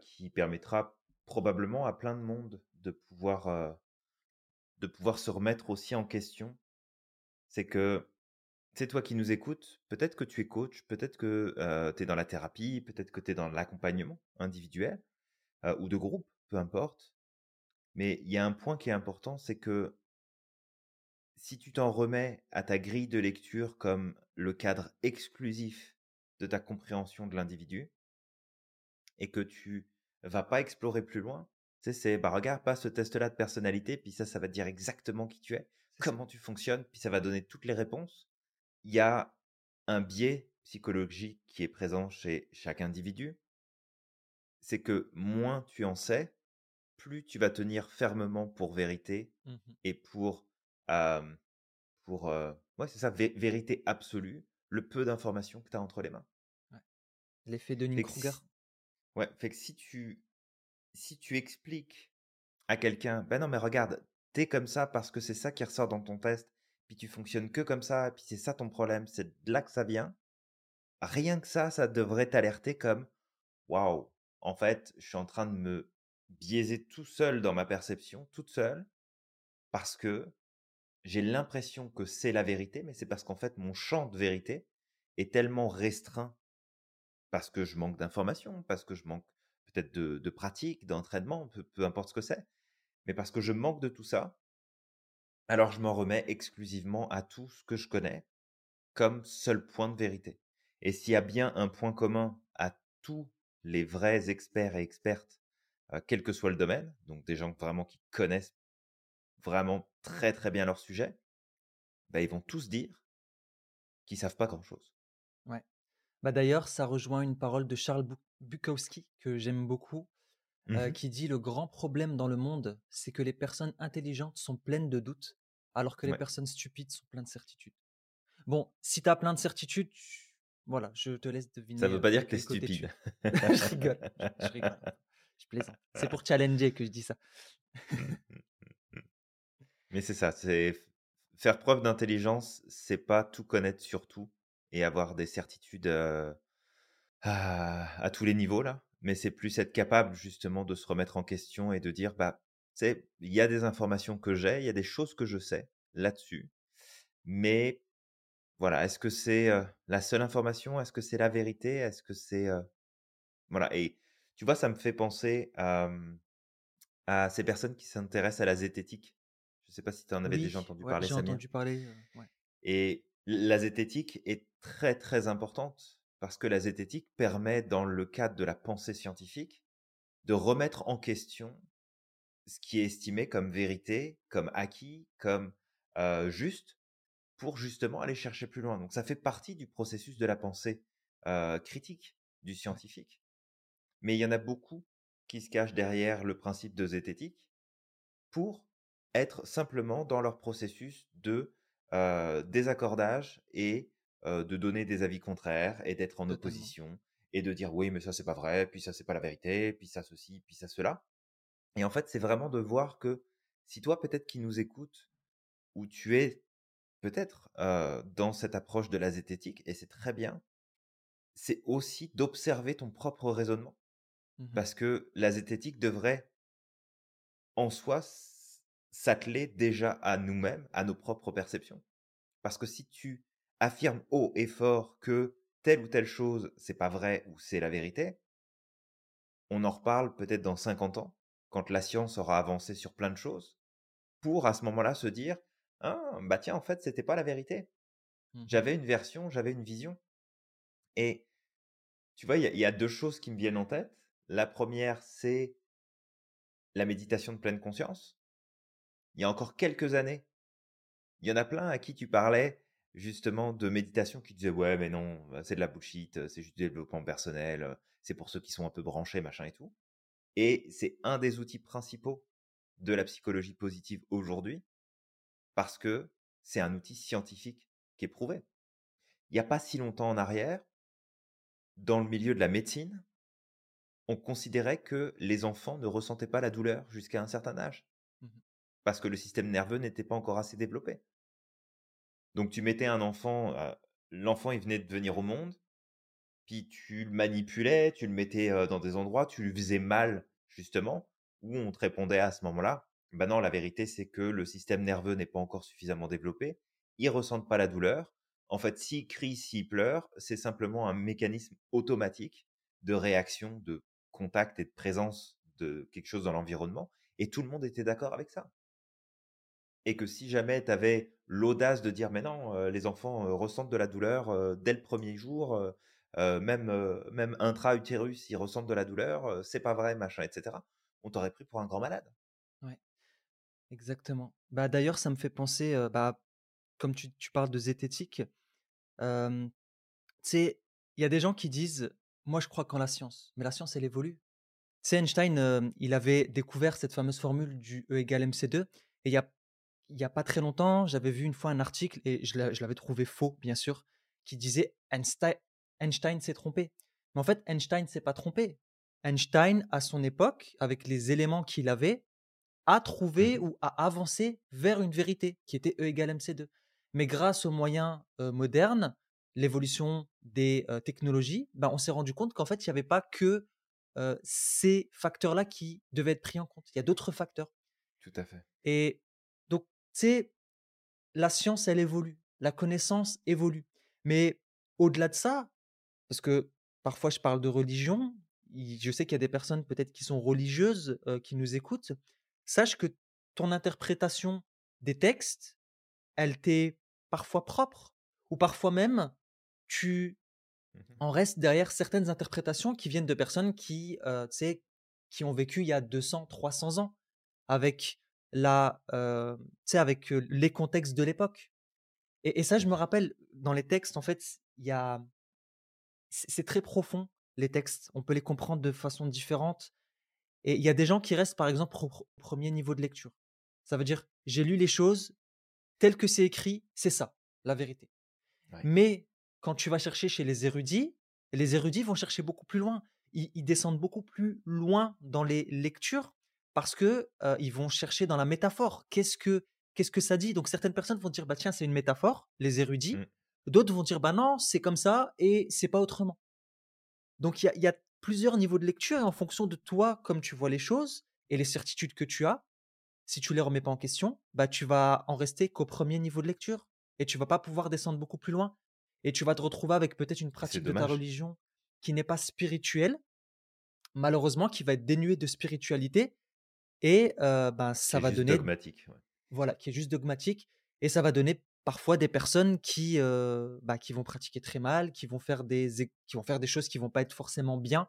[SPEAKER 2] qui permettra probablement à plein de monde de pouvoir, de pouvoir se remettre aussi en question. C'est que, c'est toi qui nous écoutes, peut-être que tu es coach, peut-être que tu es dans la thérapie, peut-être que tu es dans l'accompagnement individuel ou de groupe, peu importe. Mais il y a un point qui est important, c'est que si tu t'en remets à ta grille de lecture comme le cadre exclusif de ta compréhension de l'individu et que tu vas pas explorer plus loin, tu sais, c'est bah regarde pas ce test-là de personnalité, puis ça, ça va te dire exactement qui tu es, comment tu fonctionnes, puis ça va donner toutes les réponses. Il y a un biais psychologique qui est présent chez chaque individu. C'est que moins tu en sais, plus tu vas tenir fermement pour vérité mmh et pour, pour ouais, c'est ça, vérité absolue, le peu d'informations que tu as entre les mains.
[SPEAKER 1] L'effet de Kruger.
[SPEAKER 2] Ouais, fait que si tu, si tu expliques à quelqu'un, ben non, mais regarde, t'es comme ça parce que c'est ça qui ressort dans ton test, puis tu fonctionnes que comme ça, puis c'est ça ton problème, c'est de là que ça vient. Rien que ça, ça devrait t'alerter comme, waouh, en fait, je suis en train de me biaisé tout seul dans ma perception, toute seule, parce que j'ai l'impression que c'est la vérité, mais c'est parce qu'en fait, mon champ de vérité est tellement restreint parce que je manque d'informations, parce que je manque peut-être de, pratique, d'entraînement, peu, peu importe ce que c'est, mais parce que je manque de tout ça, alors je m'en remets exclusivement à tout ce que je connais comme seul point de vérité. Et s'il y a bien un point commun à tous les vrais experts et expertes quel que soit le domaine, donc des gens vraiment qui connaissent vraiment très très bien leur sujet, bah, ils vont tous dire qu'ils savent pas grand-chose.
[SPEAKER 1] Ouais. Bah d'ailleurs, ça rejoint une parole de Charles Bukowski que j'aime beaucoup, mmh qui dit le grand problème dans le monde, c'est que les personnes intelligentes sont pleines de doutes, alors que les personnes stupides sont pleines de certitudes. Bon, si tu as plein de certitudes, voilà, je te laisse deviner.
[SPEAKER 2] Ça veut pas dire que tu es stupide.
[SPEAKER 1] je rigole, je rigole. C'est pour challenger que je dis ça.
[SPEAKER 2] Mais c'est ça, c'est faire preuve d'intelligence, c'est pas tout connaître sur tout et avoir des certitudes à, tous les niveaux là, mais c'est plus être capable justement de se remettre en question et de dire bah il y a des informations que j'ai, il y a des choses que je sais là-dessus, mais voilà, est-ce que c'est la seule information, est-ce que c'est la vérité, est-ce que c'est voilà et tu vois, ça me fait penser à, à ces personnes qui s'intéressent à la zététique. Je ne sais pas si tu en avais déjà entendu parler,
[SPEAKER 1] J'ai entendu parler.
[SPEAKER 2] Et la zététique est très très importante parce que la zététique permet, dans le cadre de la pensée scientifique, de remettre en question ce qui est estimé comme vérité, comme acquis, comme juste, pour justement aller chercher plus loin. Donc ça fait partie du processus de la pensée critique du scientifique mais il y en a beaucoup qui se cachent derrière le principe de zététique pour être simplement dans leur processus de désaccordage et de donner des avis contraires et d'être en opposition et de dire oui mais ça c'est pas vrai puis ça c'est pas la vérité puis ça ceci puis ça cela et en fait c'est vraiment de voir que si toi peut-être qui nous écoutes ou tu es peut-être dans cette approche de la zététique et c'est très bien c'est aussi d'observer ton propre raisonnement Mmh parce que la zététique devrait, en soi, s'atteler déjà à nous-mêmes, à nos propres perceptions? Parce que si tu affirmes haut et fort que telle ou telle chose, c'est pas vrai ou c'est la vérité, on en reparle peut-être dans 50 ans, quand la science aura avancé sur plein de choses, pour à ce moment-là se dire ah, bah tiens, en fait, c'était pas la vérité. Mmh j'avais une version, j'avais une vision. Et tu vois, il y, a deux choses qui me viennent en tête. La première, c'est la méditation de pleine conscience, il y a encore quelques années, il y en a plein à qui tu parlais justement de méditation qui disaient ouais mais non, bah, c'est de la bullshit, c'est juste du développement personnel, c'est pour ceux qui sont un peu branchés, machin et tout. Et c'est un des outils principaux de la psychologie positive aujourd'hui parce que c'est un outil scientifique qui est prouvé. Il n'y a pas si longtemps en arrière, dans le milieu de la médecine, on considérait que les enfants ne ressentaient pas la douleur jusqu'à un certain âge, parce que le système nerveux n'était pas encore assez développé. Donc tu mettais un enfant, l'enfant il venait de venir au monde, puis tu le manipulais, tu le mettais dans des endroits, tu lui faisais mal justement, où on te répondait à ce moment-là, ben non, la vérité c'est que le système nerveux n'est pas encore suffisamment développé, ils ressentent pas la douleur. En fait, s'il crie, s'il pleure, c'est simplement un mécanisme automatique de réaction, de contact et de présence de quelque chose dans l'environnement. Et tout le monde était d'accord avec ça. Et que si jamais tu avais l'audace de dire, mais non, les enfants ressentent de la douleur dès le premier jour, même, même intra-utérus, ils ressentent de la douleur, c'est pas vrai, machin, etc. On t'aurait pris pour un grand malade.
[SPEAKER 1] Ouais, exactement. Bah, d'ailleurs, ça me fait penser, bah, comme tu, tu parles de zététique, tu sais, il y a des gens qui disent, moi je crois qu'en la science, mais la science, elle évolue. Tu Einstein, il avait découvert cette fameuse formule du E égale MC2, et il y a, il y a pas très longtemps, j'avais vu une fois un article, et je l'avais trouvé faux, bien sûr, qui disait Einstein, Einstein s'est trompé. Mais en fait, Einstein s'est pas trompé. Einstein, à son époque, avec les éléments qu'il avait, a trouvé
[SPEAKER 2] mmh
[SPEAKER 1] ou a avancé vers une vérité qui était E égale MC2. Mais grâce aux moyens modernes, l'évolution des technologies, ben, on s'est rendu compte qu'en fait, il n'y avait pas que ces facteurs-là qui devaient être pris en compte. Il y a d'autres facteurs.
[SPEAKER 2] Tout à fait.
[SPEAKER 1] Et c'est la science, elle évolue, la connaissance évolue. Mais au-delà de ça, parce que parfois je parle de religion, je sais qu'il y a des personnes peut-être qui sont religieuses qui nous écoutent, sache que ton interprétation des textes, elle t'est parfois propre, ou parfois même tu
[SPEAKER 2] mmh
[SPEAKER 1] en restes derrière certaines interprétations qui viennent de personnes qui, euh, qui ont vécu il y a 200, 300 ans, avec, la, euh, avec les contextes de l'époque. Et, et, ça, je me rappelle, dans les textes, en fait, il y a... C'est très profond, les textes. On peut les comprendre de façon différente. Et il y a des gens qui restent, par exemple, au premier niveau de lecture. Ça veut dire, j'ai lu les choses, tel que c'est écrit, c'est ça, la vérité. Mais quand tu vas chercher chez les érudits, les érudits vont chercher beaucoup plus loin. Ils, descendent beaucoup plus loin dans les lectures parce que ils vont chercher dans la métaphore. Qu'est-ce que qu'est-ce que ça dit? Donc certaines personnes vont dire bah tiens c'est une métaphore, les érudits. Mmh. D'autres vont dire bah non c'est comme ça et c'est pas autrement. Donc il y, y a, plusieurs niveaux de lecture et en fonction de toi comme tu vois les choses et les certitudes que tu as, si tu les remets pas en question, bah tu vas en rester qu'au premier niveau de lecture et tu vas pas pouvoir descendre beaucoup plus loin et tu vas te retrouver avec peut-être une pratique de ta religion qui n'est pas spirituelle, malheureusement qui va être dénuée de spiritualité et ben ça va donner
[SPEAKER 2] dogmatique.
[SPEAKER 1] Voilà, qui est juste dogmatique et ça va donner parfois des personnes qui bah, qui vont pratiquer très mal, qui vont faire des qui vont faire des choses qui vont pas être forcément bien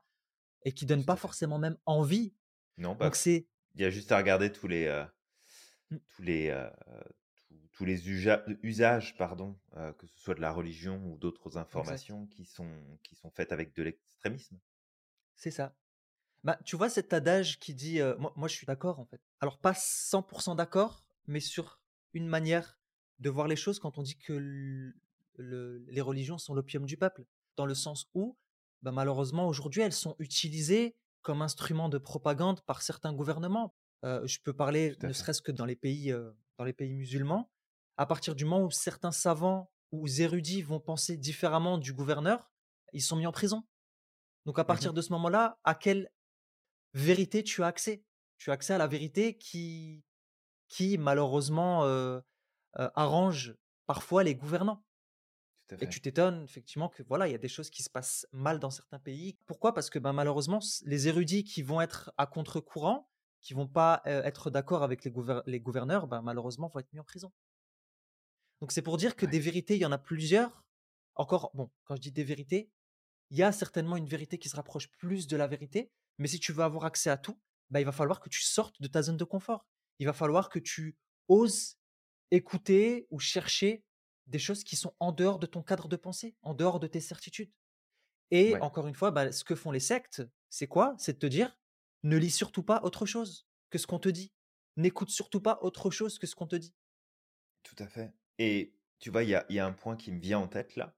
[SPEAKER 1] et qui donnent pas forcément même envie.
[SPEAKER 2] Non, bah, c'est il y a juste à regarder tous les, mmh. tous les, tous, les usages, pardon, que ce soit de la religion ou d'autres informations qui sont, qui sont faites avec de l'extrémisme.
[SPEAKER 1] C'est ça. Bah, tu vois cet adage qui dit, moi, moi, je suis d'accord en fait. Alors pas 100% d'accord, mais sur une manière de voir les choses quand on dit que les religions sont l'opium du peuple, dans le sens où, bah, malheureusement aujourd'hui, elles sont utilisées comme instrument de propagande par certains gouvernements. je peux parler ne serait-ce que dans les pays, dans les pays musulmans. À partir du moment où certains savants ou érudits vont penser différemment du gouverneur, ils sont mis en prison. Donc à mmh partir de ce moment-là, à quelle vérité tu as accès Tu as accès à la vérité qui, qui malheureusement arrange parfois les gouvernants. Et tu t'étonnes effectivement que voilà, il y a des choses qui se passent mal dans certains pays. Pourquoi? Parce que ben, malheureusement, les érudits qui vont être à contre-courant, qui vont pas être d'accord avec les, les gouverneurs, ben, malheureusement vont être mis en prison. Donc c'est pour dire que des vérités, il y en a plusieurs. Encore, bon, quand je dis des vérités, il y a certainement une vérité qui se rapproche plus de la vérité, mais si tu veux avoir accès à tout, bah, il va falloir que tu sortes de ta zone de confort. Il va falloir que tu oses écouter ou chercher des choses qui sont en dehors de ton cadre de pensée, en dehors de tes certitudes. Et
[SPEAKER 2] Ouais.
[SPEAKER 1] encore une fois, bah, ce que font les sectes, c'est quoi? C'est de te dire, ne lis surtout pas autre chose que ce qu'on te dit. N'écoute surtout pas autre chose que ce qu'on te dit.
[SPEAKER 2] Tout à fait. Et tu vois, il y a, il y a un point qui me vient en tête là,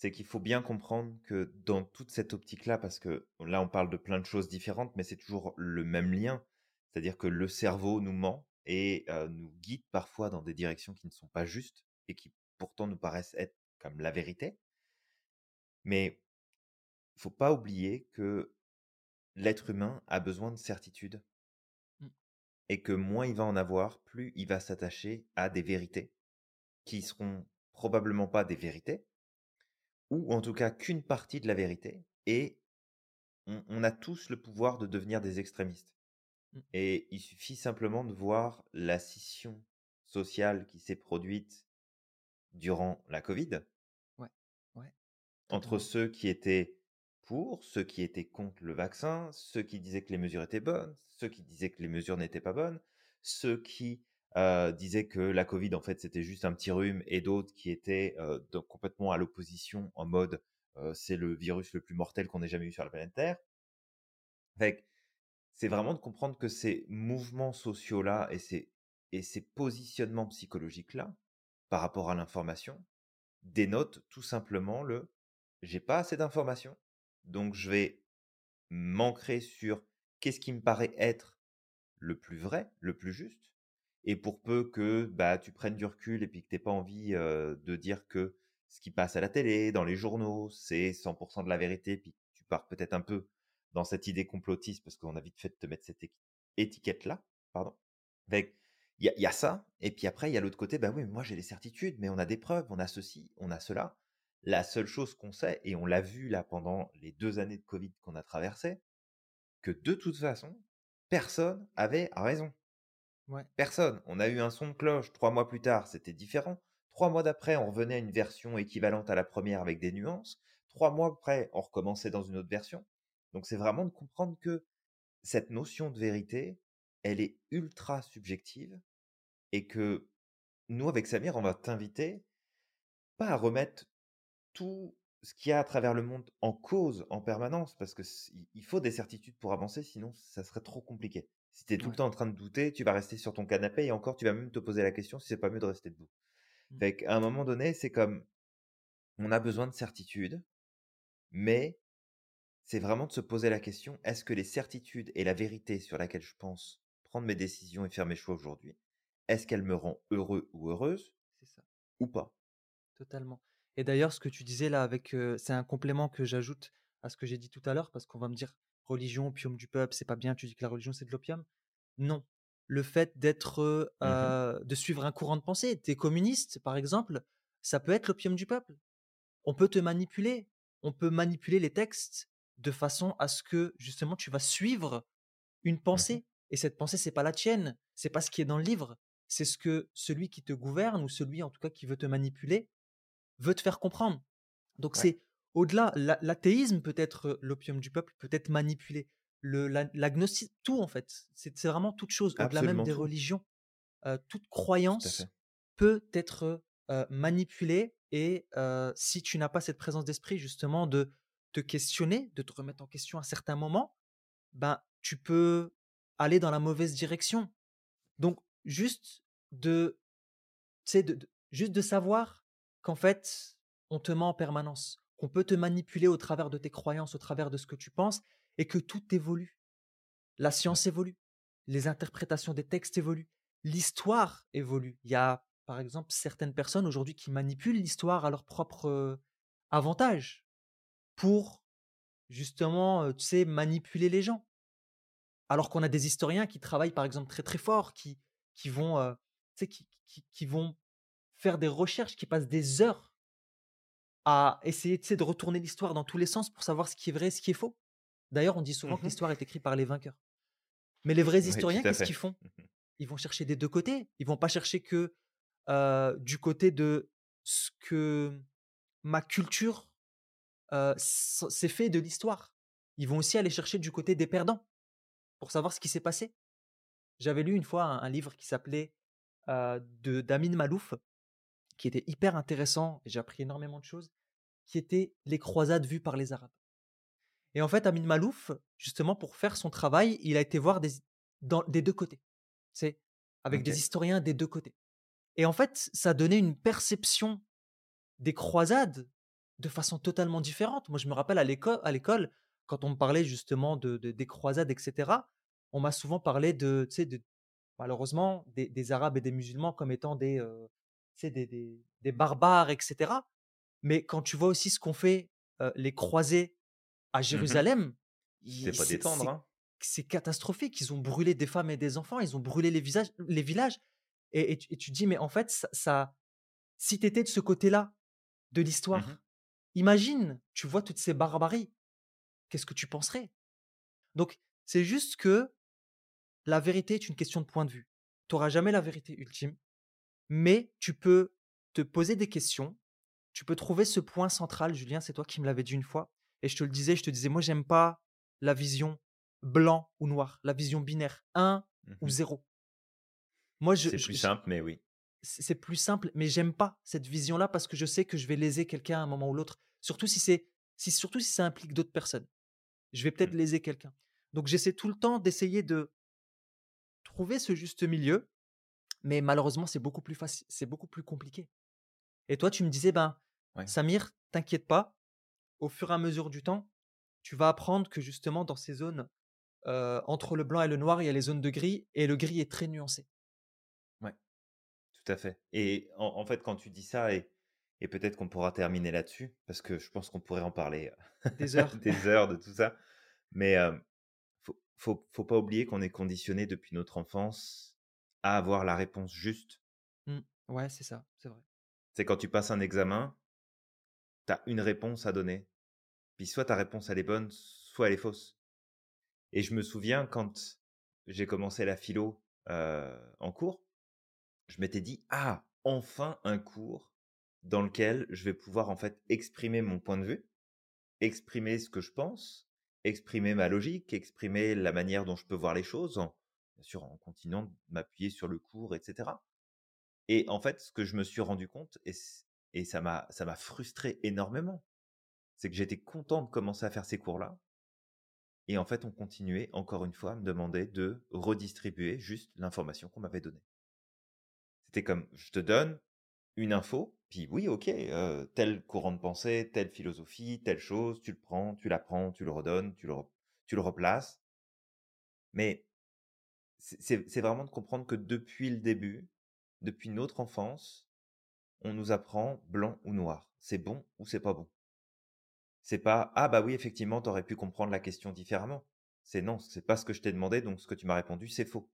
[SPEAKER 2] c'est qu'il faut bien comprendre que dans toute cette optique-là, parce que là on parle de plein de choses différentes, mais c'est toujours le même lien, c'est-à-dire que le cerveau nous ment et euh, nous guide parfois dans des directions qui ne sont pas justes et qui pourtant nous paraissent être comme la vérité. Mais il faut pas oublier que l'être humain a besoin de certitude
[SPEAKER 1] Mmh.
[SPEAKER 2] et que moins il va en avoir, plus il va s'attacher à des vérités qui seront probablement pas des vérités, ou en tout cas qu'une partie de la vérité, et on, on a tous le pouvoir de devenir des extrémistes.
[SPEAKER 1] Mmh.
[SPEAKER 2] Et il suffit simplement de voir la scission sociale qui s'est produite durant la Covid
[SPEAKER 1] Ouais, ouais,
[SPEAKER 2] entre ceux qui étaient pour, ceux qui étaient contre le vaccin, ceux qui disaient que les mesures étaient bonnes, ceux qui disaient que les mesures n'étaient pas bonnes, ceux qui euh, disaient que la Covid, en fait, c'était juste un petit rhume, et d'autres qui étaient euh, donc complètement à l'opposition, en mode euh, c'est le virus le plus mortel qu'on ait jamais eu sur la planète Terre. C'est vraiment de comprendre que ces mouvements sociaux-là et ces, et ces positionnements psychologiques-là, par rapport à l'information, dénotent tout simplement le j'ai pas assez d'informations, donc je vais m'ancrer sur qu'est-ce qui me paraît être le plus vrai, le plus juste. Et pour peu que bah, tu prennes du recul et puis que tu pas envie de dire que ce qui passe à la télé, dans les journaux, c'est 100% de la vérité, puis tu pars peut-être un peu dans cette idée complotiste parce qu'on a vite fait de te mettre cette étiquette-là, pardon. Il y, a, ça, et puis après, il y a l'autre côté, bah oui, moi j'ai les certitudes, mais on a des preuves, on a ceci, on a cela. La seule chose qu'on sait, et on l'a vu là pendant les deux années de Covid qu'on a traversées, que de toute façon, personne avait raison. Personne. On a eu un son de cloche trois mois plus tard, c'était différent. Trois mois d'après, on revenait à une version équivalente à la première avec des nuances. Trois mois après, on recommençait dans une autre version. Donc c'est vraiment de comprendre que cette notion de vérité, elle est ultra subjective et que nous, avec Samir, on va t'inviter pas à remettre tout ce qu'il y a à travers le monde en cause en permanence, parce que il faut des certitudes pour avancer, sinon ça serait trop compliqué. Si tu es tout
[SPEAKER 1] Ouais.
[SPEAKER 2] le temps en train de douter, tu vas rester sur ton canapé et encore tu vas même te poser la question si c'est pas mieux de rester debout.
[SPEAKER 1] Mmh.
[SPEAKER 2] Fait qu'à un moment donné, c'est comme on a besoin de certitudes, mais c'est vraiment de se poser la question est-ce que les certitudes et la vérité sur laquelle je pense prendre mes décisions et faire mes choix aujourd'hui, est-ce qu'elle me rend heureux ou heureuse
[SPEAKER 1] C'est ça,
[SPEAKER 2] ou pas?
[SPEAKER 1] Totalement. Et d'ailleurs, ce que tu disais là, avec, euh, c'est un complément que j'ajoute à ce que j'ai dit tout à l'heure, parce qu'on va me dire religion, opium du peuple, c'est pas bien. Tu dis que la religion c'est de l'opium? Non, le fait d'être, euh,
[SPEAKER 2] Mmh
[SPEAKER 1] euh, de suivre un courant de pensée. T'es communiste, par exemple, ça peut être l'opium du peuple. On peut te manipuler. On peut manipuler les textes de façon à ce que justement tu vas suivre une
[SPEAKER 2] Mmh
[SPEAKER 1] pensée. Et cette pensée, c'est pas la tienne, c'est pas ce qui est dans le livre, c'est ce que celui qui te gouverne ou celui en tout cas qui veut te manipuler veut te faire comprendre. Donc
[SPEAKER 2] Ouais.
[SPEAKER 1] c'est au-delà, la- l'athéisme peut être l'opium du peuple, peut être manipulé, le, la- l'agnostisme, tout en fait. C'est vraiment toute chose, au-delà même des
[SPEAKER 2] tout.
[SPEAKER 1] religions. Euh, toute croyance peut être euh, manipulée et euh, si tu n'as pas cette présence d'esprit justement de te questionner, de te remettre en question à certains moments, ben tu peux aller dans la mauvaise direction. Donc juste de- juste de savoir qu'en fait on te ment en permanence, qu'on peut te manipuler au travers de tes croyances, au travers de ce que tu penses et que tout évolue. La science évolue, les interprétations des textes évoluent, l'histoire évolue. Il y a, par exemple, certaines personnes aujourd'hui qui manipulent l'histoire à leur propre euh, avantage pour justement, euh, tu sais, manipuler les gens. Alors qu'on a des historiens qui travaillent, par exemple, très très fort, qui, qui vont, euh, tu sais, qui, qui, qui vont faire des recherches, qui passent des heures à essayer de retourner l'histoire dans tous les sens pour savoir ce qui est vrai, ce qui est faux. D'ailleurs, on dit souvent que
[SPEAKER 2] Mmh
[SPEAKER 1] l'histoire est écrite par les vainqueurs. Mais les vrais historiens, qu'est-ce qu'ils font?
[SPEAKER 2] Mmh
[SPEAKER 1] Ils vont chercher des deux côtés. Ils vont pas chercher que euh, du côté de ce que ma culture euh, s'est fait de l'histoire. Ils vont aussi aller chercher du côté des perdants. pour savoir ce qui s'est passé. J'avais lu une fois un, un livre qui s'appelait euh, de d'Amin Malouf, qui était hyper intéressant, et j'ai appris énormément de choses, qui était les croisades vues par les Arabes. Et en fait, Amin Malouf, justement, pour faire son travail, il a été voir des, dans, des deux côtés. C'est avec des historiens des deux côtés. Et en fait, ça donnait une perception des croisades de façon totalement différente. Moi, je me rappelle à l'école, à l'école, quand on me parlait justement de, de- des croisades, etc., on m'a souvent parlé de, de, malheureusement, des, des Arabes et des musulmans comme étant des, euh, sais, des, des, des barbares, etc. Mais quand tu vois aussi ce qu'ont fait euh, les croisés à
[SPEAKER 2] Mmh
[SPEAKER 1] Jérusalem,
[SPEAKER 2] c'est hein?
[SPEAKER 1] c'est catastrophique. Ils ont brûlé des femmes et des enfants, ils ont brûlé les, visages, les villages. Et, et tu, et tu te dis, mais en fait, ça, ça- si tu étais de ce côté-là de
[SPEAKER 2] Mmh
[SPEAKER 1] l'histoire, imagine, tu vois toutes ces barbaries, qu'est-ce que tu penserais? Donc, c'est juste que la vérité est une question de point de vue. Tu n'auras jamais la vérité ultime, mais tu peux te poser des questions, tu peux trouver ce point central. Julien, c'est toi qui me l'avais dit une fois, et je te le disais, je te disais, moi, j'aime pas la vision blanc ou noir, la vision binaire, 1 ou
[SPEAKER 2] Mmh
[SPEAKER 1] 0. Moi, je,
[SPEAKER 2] C'est plus
[SPEAKER 1] je-
[SPEAKER 2] simple, mais oui.
[SPEAKER 1] c'est c'est plus simple, mais j'aime pas cette vision-là parce que je sais que je vais léser quelqu'un à un moment ou l'autre. Surtout si c'est, si, surtout si ça implique d'autres personnes. Je vais peut-être
[SPEAKER 2] Mmh.
[SPEAKER 1] léser quelqu'un. Donc j'essaie tout le temps d'essayer de trouver ce juste milieu, mais malheureusement c'est beaucoup plus facile, c'est beaucoup plus compliqué. Et toi, tu me disais, ben,
[SPEAKER 2] Ouais.
[SPEAKER 1] Samir, t'inquiète pas, au fur et à mesure du temps, tu vas apprendre que justement dans ces zones, euh, entre le blanc et le noir, il y a les zones de gris, et le gris est très nuancé.
[SPEAKER 2] Ouais, tout à fait. Et en en fait, quand tu dis ça et et peut-être qu'on pourra terminer là-dessus, parce que je pense qu'on pourrait en parler
[SPEAKER 1] Des heures.
[SPEAKER 2] des heures de tout ça. Mais, faut faut faut pas oublier qu'on est conditionné depuis notre enfance à avoir la réponse juste.
[SPEAKER 1] Mm. Ouais, c'est ça, c'est vrai.
[SPEAKER 2] C'est quand tu passes un examen, tu as une réponse à donner. Puis soit ta réponse elle est bonne, soit elle est fausse. Et je me souviens quand j'ai commencé la philo, en cours, je m'étais dit: «Ah, enfin un cours dans lequel je vais pouvoir en fait exprimer mon point de vue, exprimer ce que je pense, exprimer ma logique, exprimer la manière dont je peux voir les choses, en bien sûr en continuant de m'appuyer sur le cours et cetera». Et en fait, ce que je me suis rendu compte et et ça m'a ça m'a frustré énormément, c'est que j'étais content de commencer à faire ces cours-là et en fait, on continuait encore une fois à me demander de redistribuer juste l'information qu'on m'avait donnée. C'était comme: «Je te donne une info, puis oui, OK, heu, tel courant de pensée, telle philosophie, telle chose, tu le prends, tu l'apprends, tu le redonnes, tu le tu le replaces». Mais c'est vraiment de comprendre que depuis le début, depuis notre enfance, on nous apprend blanc ou noir. C'est bon ou c'est pas bon. C'est pas: «Ah bah oui, effectivement, tu aurais pu comprendre la question différemment». C'est: «Non, c'est pas ce que je t'ai demandé, donc ce que tu m'as répondu, c'est faux».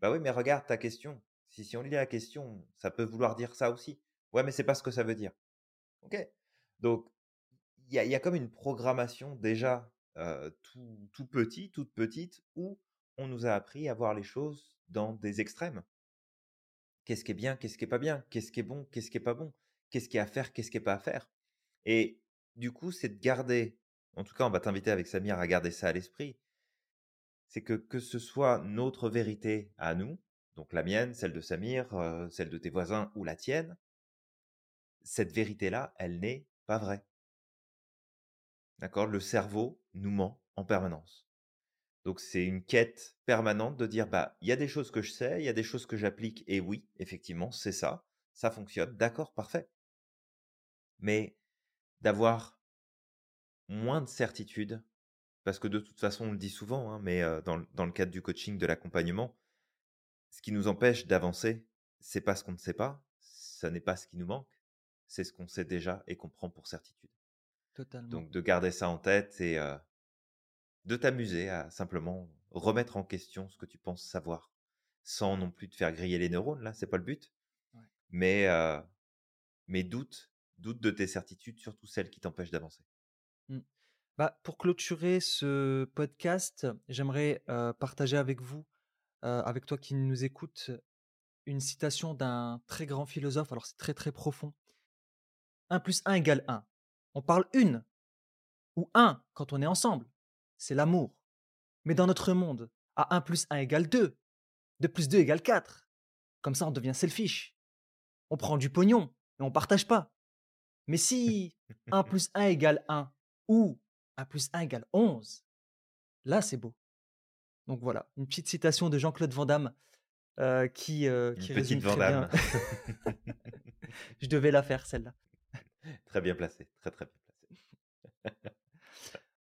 [SPEAKER 2] «Bah oui, mais regarde ta question. Si si on lit la question, ça peut vouloir dire ça aussi». «Ouais, mais c'est pas ce que ça veut dire». OK? Donc il y a y a comme une programmation déjà, tout tout petit, toute petite, où on nous a appris à voir les choses dans des extrêmes. Qu'est-ce qui est bien? Qu'est-ce qui est pas bien? Qu'est-ce qui est bon? Qu'est-ce qui est pas bon? Qu'est-ce qui est à faire? Qu'est-ce qui est pas à faire? Et du coup, c'est de garder en tout cas, on va t'inviter avec Samir à garder ça à l'esprit. C'est que, que ce soit notre vérité à nous, donc la mienne, celle de Samir, heu, celle de tes voisins ou la tienne cette vérité-là, elle n'est pas vraie. D'accord? Le cerveau nous ment en permanence. Donc c'est une quête permanente de dire: «Bah, il y a des choses que je sais, il y a des choses que j'applique et oui, effectivement, c'est ça, ça fonctionne. D'accord, parfait». Mais d'avoir moins de certitude, parce que de toute façon, on le dit souvent, hein, mais dans le dans le cadre du coaching, de l'accompagnement, ce qui nous empêche d'avancer, c'est pas ce qu'on ne sait pas, ça n'est pas ce qui nous manque, c'est ce qu'on sait déjà et qu'on prend pour certitude.
[SPEAKER 1] Totalement.
[SPEAKER 2] Donc de garder ça en tête et de t'amuser à simplement remettre en question ce que tu penses savoir, sans non plus te faire griller les neurones, là, c'est pas le but.
[SPEAKER 1] Ouais.
[SPEAKER 2] Mais heu, mais doute doute de tes certitudes, surtout celles qui t'empêchent d'avancer.
[SPEAKER 1] Mmh. Bah, pour clôturer ce podcast, j'aimerais, partager avec vous, avec toi qui nous écoutes, une citation d'un très grand philosophe. Alors c'est très, très profond. 1 + 1 = 1. On parle une ou un quand on est ensemble, c'est l'amour. Mais dans notre monde, à 1 plus 1 égale 2. 2 plus 2 égale 4. Comme ça, on devient selfish. On prend du pognon et on partage pas. Mais si 1 plus 1 égale 1 ou 1 plus 1 égale 11, là, c'est beau. Donc voilà, une petite citation de Jean-Claude Van Damme euh, qui, euh, qui
[SPEAKER 2] Une
[SPEAKER 1] résume
[SPEAKER 2] petite
[SPEAKER 1] très bien.
[SPEAKER 2] Vandame.
[SPEAKER 1] Je devais la faire, celle-là.
[SPEAKER 2] Très bien placé, très très bien placé.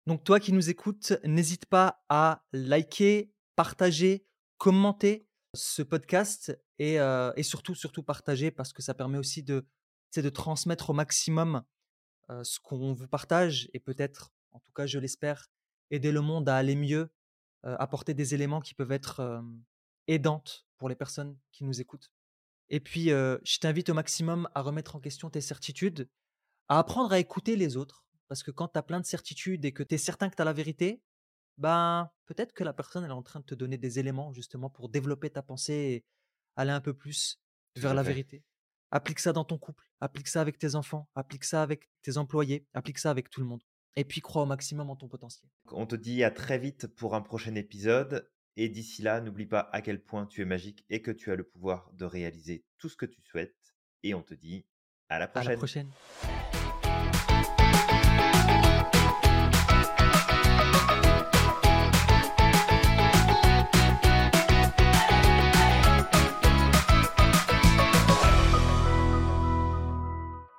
[SPEAKER 1] Donc toi qui nous écoutes, n'hésite pas à liker, partager, commenter ce podcast et, euh, surtout, surtout partager parce que ça permet aussi de, de transmettre au maximum euh, ce qu'on vous partage et peut-être, en tout cas je l'espère, aider le monde à aller mieux, euh, apporter des éléments qui peuvent être aidantes pour les personnes qui nous écoutent. Et puis, je t'invite au maximum à remettre en question tes certitudes, à apprendre à écouter les autres, parce que quand tu as plein de certitudes et que tu es certain que tu as la vérité, ben peut-être que la personne elle est en train de te donner des éléments justement pour développer ta pensée et aller un peu plus vers la
[SPEAKER 2] fait.
[SPEAKER 1] vérité. Applique ça dans ton couple, applique ça avec tes enfants, applique ça avec tes employés, applique ça avec tout le monde. Et puis crois au maximum en ton potentiel.
[SPEAKER 2] On te dit à très vite pour un prochain épisode. Et d'ici là, n'oublie pas à quel point tu es magique et que tu as le pouvoir de réaliser tout ce que tu souhaites. Et on te dit à la
[SPEAKER 1] À la
[SPEAKER 2] prochaine.
[SPEAKER 1] prochaine.